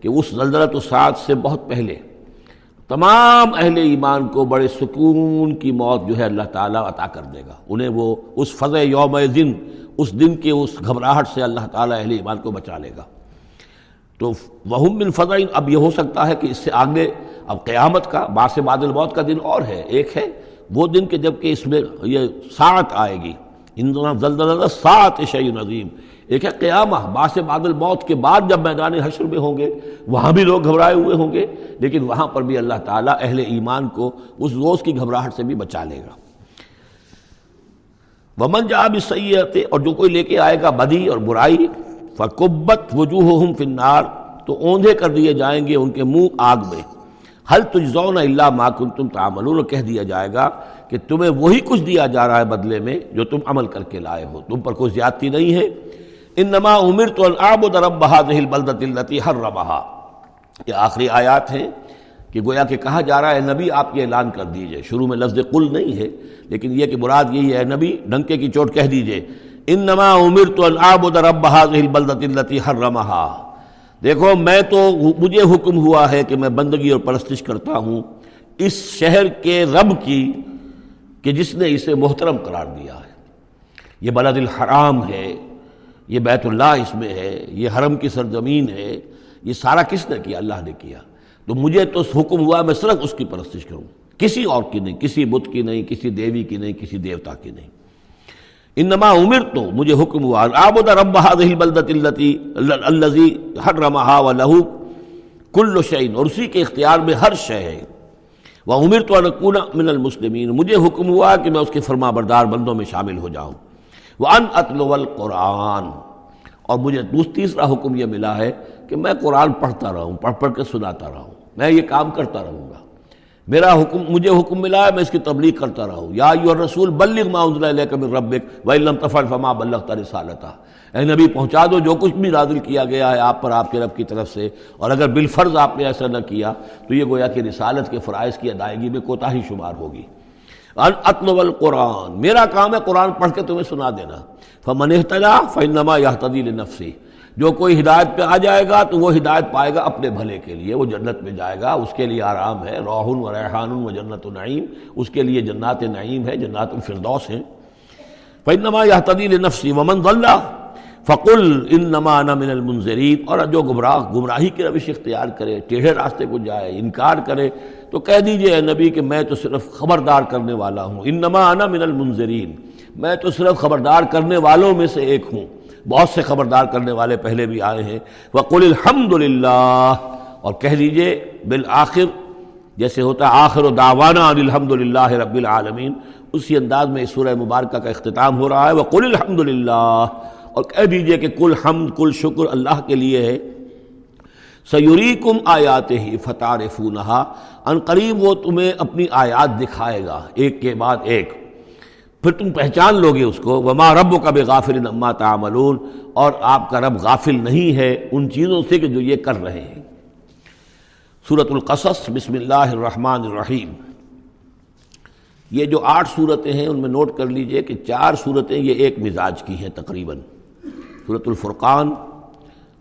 کہ اس زلزلہ تو سات سے بہت پہلے تمام اہل ایمان کو بڑے سکون کی موت جو ہے اللہ تعالیٰ عطا کر دے گا۔ انہیں وہ اس فضع یوم دن اس دن کے اس گھبراہٹ سے اللہ تعالیٰ اہل ایمان کو بچا لے گا۔ تو وہم من فضع اب یہ ہو سکتا ہے کہ اس سے آگے، اب قیامت کا باس بادل موت کا دن اور ہے۔ ایک ہے وہ دن کہ جبکہ اس میں یہ سات آئے گی۔ ان دونوں زلزلہ سات شعین عظیم۔ ایک ہے قیامہ باس بادل موت کے بعد جب میدان حشر میں ہوں گے، وہاں بھی لوگ گھبرائے ہوئے ہوں گے، لیکن وہاں پر بھی اللہ تعالیٰ اہل ایمان کو اس روز کی گھبراہٹ سے بھی بچا لے گا۔ ومن جا بھی صحیح اور جو کوئی لے کے آئے گا بدی اور برائی فکبت وجوہ فنار تو اوندھے کر دیے جائیں گے ان کے منہ آگ میں۔ حل تجزون اللہ ما تم تعملون، کہہ دیا جائے گا کہ تمہیں وہی کچھ دیا جا رہا ہے بدلے میں جو تم عمل کر کے لائے ہو۔ تم پر کوئی زیادتی نہیں ہے۔ ان نما عمر تو العب رب بہا دہل بلدت التی ہر ربہا یہ آخری آیات ہیں کہ گویا کہ کہا جا رہا ہے نبی؟ آپ یہ اعلان کر دیجیے۔ شروع میں لفظ قل نہیں ہے، لیکن یہ کہ مراد یہی ہے، نبی ڈنکے کی چوٹ کہہ دیجیے۔ ان نما عمر تو العب رب بہا دہل بلدت التی ہر رمحا دیکھو، میں تو مجھے حکم ہوا ہے کہ میں بندگی اور پرستش کرتا ہوں اس شہر کے رب کی کہ جس نے اسے محترم قرار دیا ہے۔ یہ بلد الحرام ہے۔ یہ بیت اللہ اس میں ہے، یہ حرم کی سرزمین ہے، یہ سارا کس نے کیا؟ اللہ نے کیا۔ تو مجھے تو حکم ہوا، میں صرف اس کی پرستش کروں۔ کسی اور کی نہیں، کسی بت کی نہیں، کسی دیوی کی نہیں، کسی دیوتا کی نہیں۔ انما عمر تو مجھے حکم ہوا آبود رب هذه البلدة التي الذي حرمها وله كل شيء۔ اور اسی کے اختیار میں ہر شے ہے۔ وہ عمر تو انکون من المسلمین۔ مجھے حکم ہوا کہ میں اس کے فرما بردار بندوں میں شامل ہو جاؤں۔ وہ ان اتلو القرآن۔ اور مجھے تیسرا حکم یہ ملا ہے کہ میں قرآن پڑھتا رہوں، پڑھ پڑھ کے سناتا رہوں، میں یہ کام کرتا رہوں گا۔ میرا حکم، مجھے حکم ملا ہے میں اس کی تبلیغ کرتا رہا ہوں یا یو رسول بلغ ما انزل الیک من ربک، وَإِن لَمْ تَفْعَلْ فَمَا بَلَّغْتَ رِسَالَتَهُ اے نبی، پہنچا دو، جو کچھ بھی نازل کیا گیا ہے آپ پر، آپ کے رب کی طرف سے۔ اور اگر بالفرض آپ نے ایسا نہ کیا تو یہ گویا کہ رسالت کے فرائض کی ادائیگی میں کوتاہی شمار ہوگی۔ اطلب القرآن میرا کام ہے قرآن پڑھ کے تمہیں سنا دینا. فمن اهتدى فإنما يهتدي لنفسه. جو کوئی ہدایت پہ آ جائے گا تو وہ ہدایت پائے گا اپنے بھلے کے لیے. وہ جنت میں جائے گا. اس کے لیے آرام ہے. روحن و ریحان و جنت و نعیم اس کے لیے جنات نعیم ہے. جنات الفردوس ہیں. فنما یا تدیل نفسی ومن اللہ فقل ان نما من المنظرین اور جو گمراہ گمراہی کی روش اختیار کرے، ٹیڑھے راستے کو جائے، انکار کرے تو کہہ دیجیے اے نبی کہ میں تو صرف خبردار کرنے والا ہوں۔ ان نما من المنظرین میں تو صرف خبردار کرنے والوں میں سے ایک ہوں۔ بہت سے خبردار کرنے والے پہلے بھی آئے ہیں۔ وقل الحمد للہ اور کہہ دیجیے بالآخر، جیسے ہوتا ہے، آخر و داوانہ الحمد للہ رب العالمین۔ اسی انداز میں اس سورہ مبارکہ کا اختتام ہو رہا ہے۔ وقل الحمد للہ اور کہہ دیجیے کہ کل حمد، کل شکر اللہ کے لیے ہے۔ سیوری کم آیات ہی فتح فونہا ان قریب وہ تمہیں اپنی آیات دکھائے گا۔ ایک کے بعد ایک۔ پھر تم پہچان لو گے اس کو۔ وما رب کا بے غافل اما تعملون۔ اور آپ کا رب غافل نہیں ہے ان چیزوں سے کہ جو یہ کر رہے ہیں۔ سورت القصص، بسم اللہ الرحمن الرحیم۔ یہ جو آٹھ صورتیں ہیں، ان میں نوٹ کر لیجیے کہ چار صورتیں یہ ایک مزاج کی ہیں تقریباً۔ صورت الفرقان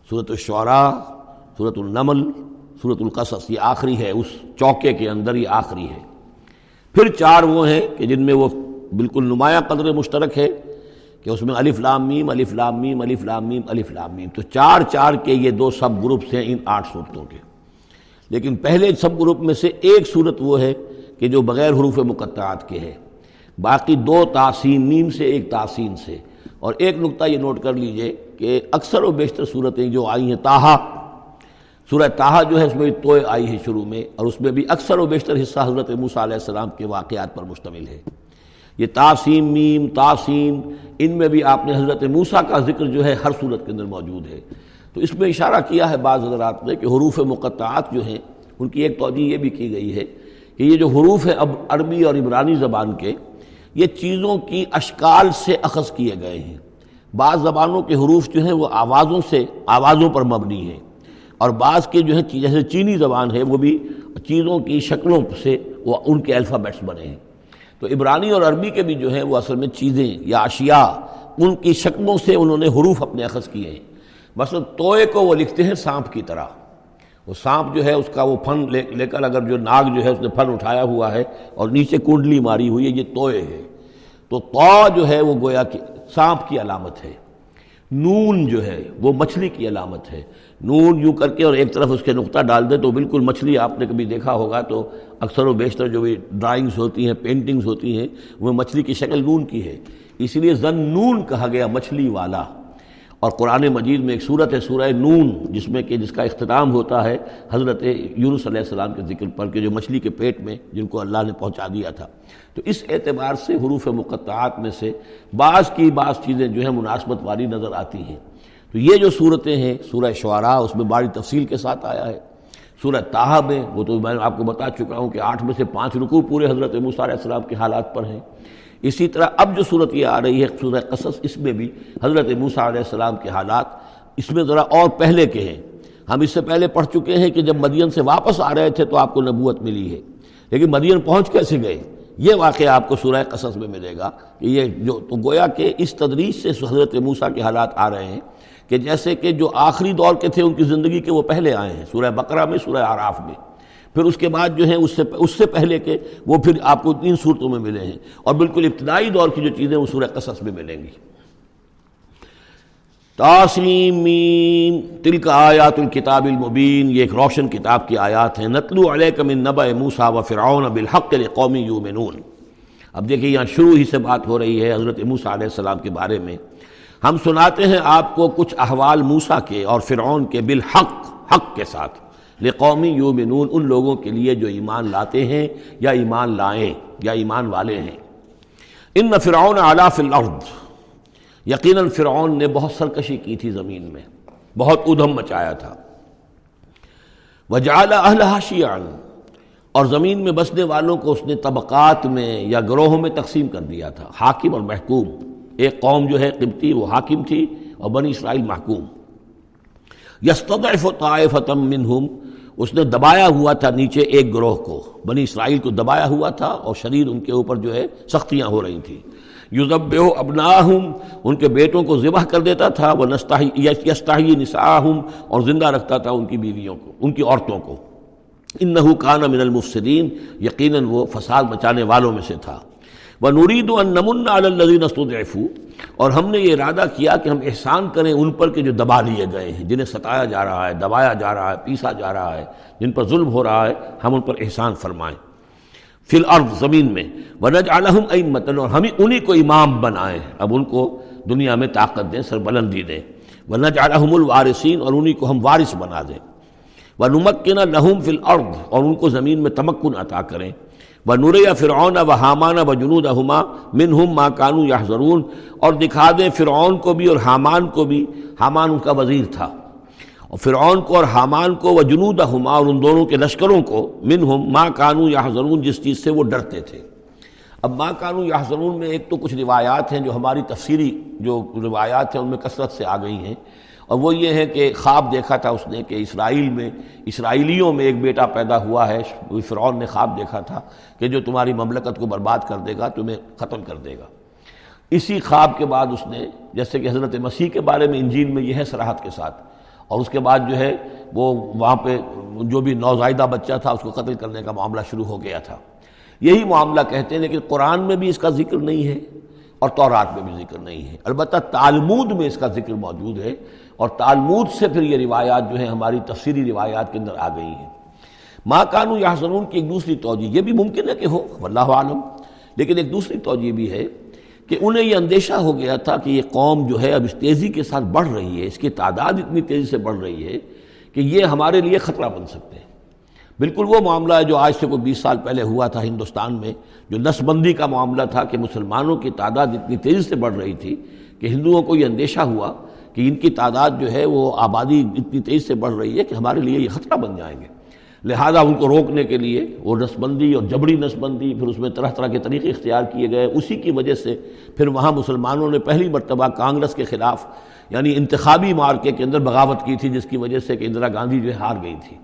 صورت الشعراء صورت النمل صورت القصص، یہ آخری ہے، اس چوکے کے اندر یہ آخری ہے۔ پھر چار وہ ہیں کہ جن میں وہ بالکل نمایاں قدر مشترک ہے کہ اس میں الف لام میم، الف لام میم، الف لام میم، الف لام میم۔ تو چار چار کے یہ دو سب گروپس ہیں ان آٹھ صورتوں کے۔ لیکن پہلے سب گروپ میں سے ایک صورت وہ ہے کہ جو بغیر حروف مقطعات کے ہے۔ باقی دو تاسین میم سے ایک تاسین سے۔ اور ایک نقطہ یہ نوٹ کر لیجیے کہ اکثر و بیشتر صورتیں جو آئی ہیں تاہا سورہ تاہا جو ہے اس میں توئے آئی ہے شروع میں اور اس میں بھی اکثر و بیشتر حصہ حضرت موسیٰ علیہ السلام کے واقعات پر مشتمل ہے۔ یہ تاسیم میم تاسیم ان میں بھی آپ نے حضرت موسیٰ کا ذکر جو ہے ہر صورت کے اندر موجود ہے۔ تو اس میں اشارہ کیا ہے بعض حضرات نے کہ حروف مقطعات جو ہیں، ان کی ایک توجہ یہ بھی کی گئی ہے کہ یہ جو حروف ہیں اب عربی اور عبرانی زبان کے، یہ چیزوں کی اشکال سے اخذ کیے گئے ہیں۔ بعض زبانوں کے حروف جو ہیں، وہ آوازوں سے، آوازوں پر مبنی ہیں۔ اور بعض کے جو ہے جیسے چینی زبان ہے، وہ بھی چیزوں کی شکلوں سے وہ ان کے الفابیٹس بنے ہیں۔ تو عبرانی اور عربی کے بھی جو ہیں وہ اصل میں چیزیں یا اشیاء ان کی شکلوں سے انہوں نے حروف اپنے اخذ کیے ہیں۔ مثلا توئے کو وہ لکھتے ہیں سانپ کی طرح۔ وہ سانپ جو ہے، اس کا وہ پھن لے لے کر اگر جو ناگ جو ہے، اس نے پھن اٹھایا ہوا ہے اور نیچے کنڈلی ماری ہوئی ہے، یہ توئے ہے۔ تو تو جو ہے، وہ گویا کہ سانپ کی علامت ہے۔ نون جو ہے، وہ مچھلی کی علامت ہے۔ نون یوں کر کے اور ایک طرف اس کے نقطہ ڈال دے تو بالکل مچھلی آپ نے کبھی دیکھا ہوگا تو اکثر و بیشتر جو بھی ڈرائنگز ہوتی ہیں پینٹنگز ہوتی ہیں، وہ مچھلی کی شکل نون کی ہے۔ اس لیے زن نون کہا گیا مچھلی والا۔ اور قرآن مجید میں ایک صورت ہے، سورہ نون، جس میں کہ جس کا اختتام ہوتا ہے حضرت یونس علیہ السلام کے ذکر پر کہ جو مچھلی کے پیٹ میں جن کو اللہ نے پہنچا دیا تھا۔ تو اس اعتبار سے حروف مقطعات میں سے بعض کی بعض چیزیں جو ہیں مناسبت والی نظر آتی ہیں۔ تو یہ جو صورتیں ہیں، سورہ شعراء، اس میں بڑی تفصیل کے ساتھ آیا ہے۔ سورہ تاہب میں وہ تو میں آپ کو بتا چکا ہوں کہ آٹھ میں سے پانچ رکوع پورے حضرت موسیٰ علیہ السلام کے حالات پر ہیں۔ اسی طرح اب جو صورت یہ آ رہی ہے، سورہ قصص، اس میں بھی حضرت موسیٰ علیہ السلام کے حالات اس میں ذرا اور پہلے کے ہیں۔ ہم اس سے پہلے پڑھ چکے ہیں کہ جب مدین سے واپس آ رہے تھے تو آپ کو نبوت ملی ہے۔ لیکن مدین پہنچ کیسے گئے؟ یہ واقعہ آپ کو سورہ قصص میں ملے گا کہ یہ جو تو گویا کہ اس تدریس سے حضرت موسیٰ کے حالات آ رہے ہیں۔ کہ جیسے کہ جو آخری دور کے تھے ان کی زندگی کے وہ پہلے آئے ہیں، سورہ بقرہ میں، سورہ آراف میں۔ پھر اس کے بعد جو ہیں، اس سے اس سے پہلے کے وہ پھر آپ کو تین صورتوں میں ملے ہیں۔ اور بالکل ابتدائی دور کی جو چیزیں، وہ سورہ قصص میں ملیں گی۔ تاسلیم تل کا آیات الکتاب المبین، یہ ایک روشن کتاب کی آیات ہیں۔ نتلو علیہ من نبا موسا و فرعون بالحق قومی یومنون اب دیکھیں یہاں شروع ہی سے بات ہو رہی ہے حضرت موسیٰ علیہ السلام کے بارے میں۔ ہم سناتے ہیں آپ کو کچھ احوال موسا کے اور فرعون کے بالحق، حق کے ساتھ۔ لقومی یومنون ان لوگوں کے لیے جو ایمان لاتے ہیں یا ایمان لائیں یا ایمان والے ہیں۔ ان فرعون علا فی الارض۔ یقیناً فرعون نے بہت سرکشی کی تھی زمین میں، بہت ادھم مچایا تھا۔ وجعل اہلہا شیعن اور زمین میں بسنے والوں کو اس نے طبقات میں یا گروہوں میں تقسیم کر دیا تھا، حاکم اور محکوم۔ ایک قوم جو ہے قبطی، وہ حاکم تھی اور بنی اسرائیل محکوم۔ یستضعف طائفة منہم، اس نے دبایا ہوا تھا نیچے ایک گروہ کو۔ بنی اسرائیل کو دبایا ہوا تھا اور شریر ان کے اوپر جو ہے سختیاں ہو رہی تھیں۔ یوزب ابناہم، ان کے بیٹوں کو ذبح کر دیتا تھا وہ یستاحی نساہم، اور زندہ رکھتا تھا ان کی بیویوں کو، ان کی عورتوں کو۔ انہو کان من المفسدین، یقیناً وہ فساد مچانے والوں میں سے تھا۔ وہ نورید النمن الدین استدعفو اور ہم نے یہ ارادہ کیا کہ ہم احسان کریں ان پر کہ جو دبا لیے گئے ہیں، جنہیں ستایا جا رہا ہے، دبایا جا رہا ہے، پیسا جا رہا ہے، جن پر ظلم ہو رہا ہے، ہم ان پر احسان فرمائیں۔ فی الارض، زمین میں۔ ونجعلہم ایمتن اور ہمیں انہی کو امام بنائیں۔ اب ان کو دنیا میں طاقت دیں سر بلندی دیں۔ ونجعلہم الوارثین اور انہی کو ہم وارث بنا دیں۔ ونمکن لہم فی الارض اور ان کو زمین میں تمکن عطا کریں۔ و نوریا فرعون و حامان و جنود ہما من ہم ماں کانو یا اور دکھا دیں فرعون کو بھی اور حامان کو بھی، حامان ان کا وزیر تھا۔ اور فرعون کو اور حامان کو و جنود ہما اور ان دونوں کے لشکروں کو من ہم ماں کانو یا جس چیز سے وہ ڈرتے تھے۔ اب ماں کانو یا میں ایک تو کچھ روایات ہیں جو ہماری تفسیری جو روایات ہیں ان میں کثرت سے آ گئی ہیں۔ اور وہ یہ ہے کہ خواب دیکھا تھا اس نے کہ اسرائیل میں، اسرائیلیوں میں ایک بیٹا پیدا ہوا ہے، فرعون نے خواب دیکھا تھا کہ جو تمہاری مملکت کو برباد کر دے گا، تمہیں ختم کر دے گا۔ اسی خواب کے بعد اس نے، جیسے کہ حضرت مسیح کے بارے میں انجیل میں یہ ہے سراحت کے ساتھ، اور اس کے بعد جو ہے وہ وہاں پہ جو بھی نوزائیدہ بچہ تھا، اس کو قتل کرنے کا معاملہ شروع ہو گیا تھا۔ یہی معاملہ کہتے ہیں، لیکن قرآن میں بھی اس کا ذکر نہیں ہے اور تورات میں بھی ذکر نہیں ہے۔ البتہ تالمود میں اس کا ذکر موجود ہے اور تالمود سے پھر یہ روایات جو ہیں ہماری تفسیری روایات کے اندر آ گئی ہیں۔ ماں کانو یا سنون کی ایک دوسری توجہ، یہ بھی ممکن ہے کہ ہو، واللہ عالم، لیکن ایک دوسری توجہ بھی ہے کہ انہیں یہ اندیشہ ہو گیا تھا کہ یہ قوم جو ہے اب اس تیزی کے ساتھ بڑھ رہی ہے، اس کی تعداد اتنی تیزی سے بڑھ رہی ہے کہ یہ ہمارے لیے خطرہ بن سکتے ہیں۔ بالکل وہ معاملہ ہے جو آج سے کوئی بیس سال پہلے ہوا تھا ہندوستان میں، جو نس بندی کا معاملہ تھا کہ مسلمانوں کی تعداد اتنی تیزی سے بڑھ رہی تھی کہ ہندوؤں کو یہ اندیشہ ہوا کہ ان کی تعداد جو ہے وہ آبادی اتنی تیز سے بڑھ رہی ہے کہ ہمارے لیے یہ خطرہ بن جائیں گے۔ لہذا ان کو روکنے کے لیے وہ نسبندی اور جبڑی نسبندی پھر اس میں طرح طرح کے طریقے اختیار کیے گئے۔ اسی کی وجہ سے پھر وہاں مسلمانوں نے پہلی مرتبہ کانگریس کے خلاف یعنی انتخابی مارکے کے اندر بغاوت کی تھی، جس کی وجہ سے کہ اندرا گاندھی جو ہے ہار گئی تھی۔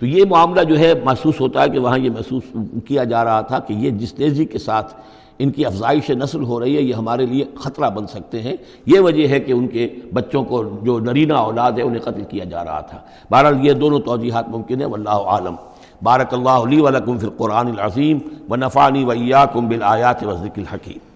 تو یہ معاملہ جو ہے محسوس ہوتا ہے کہ وہاں یہ محسوس کیا جا رہا تھا کہ یہ جس تیزی کے ساتھ ان کی افزائش نسل ہو رہی ہے، یہ ہمارے لیے خطرہ بن سکتے ہیں۔ یہ وجہ ہے کہ ان کے بچوں کو جو نرینہ اولاد ہے، انہیں قتل کیا جا رہا تھا۔ بہرحال یہ دونوں توجیحات ممکن ہے واللہ عالم بارک اللہ علی ولکم فی القرآن العظیم و نفانی ویاکم بالآیات و ذکر الحکیم۔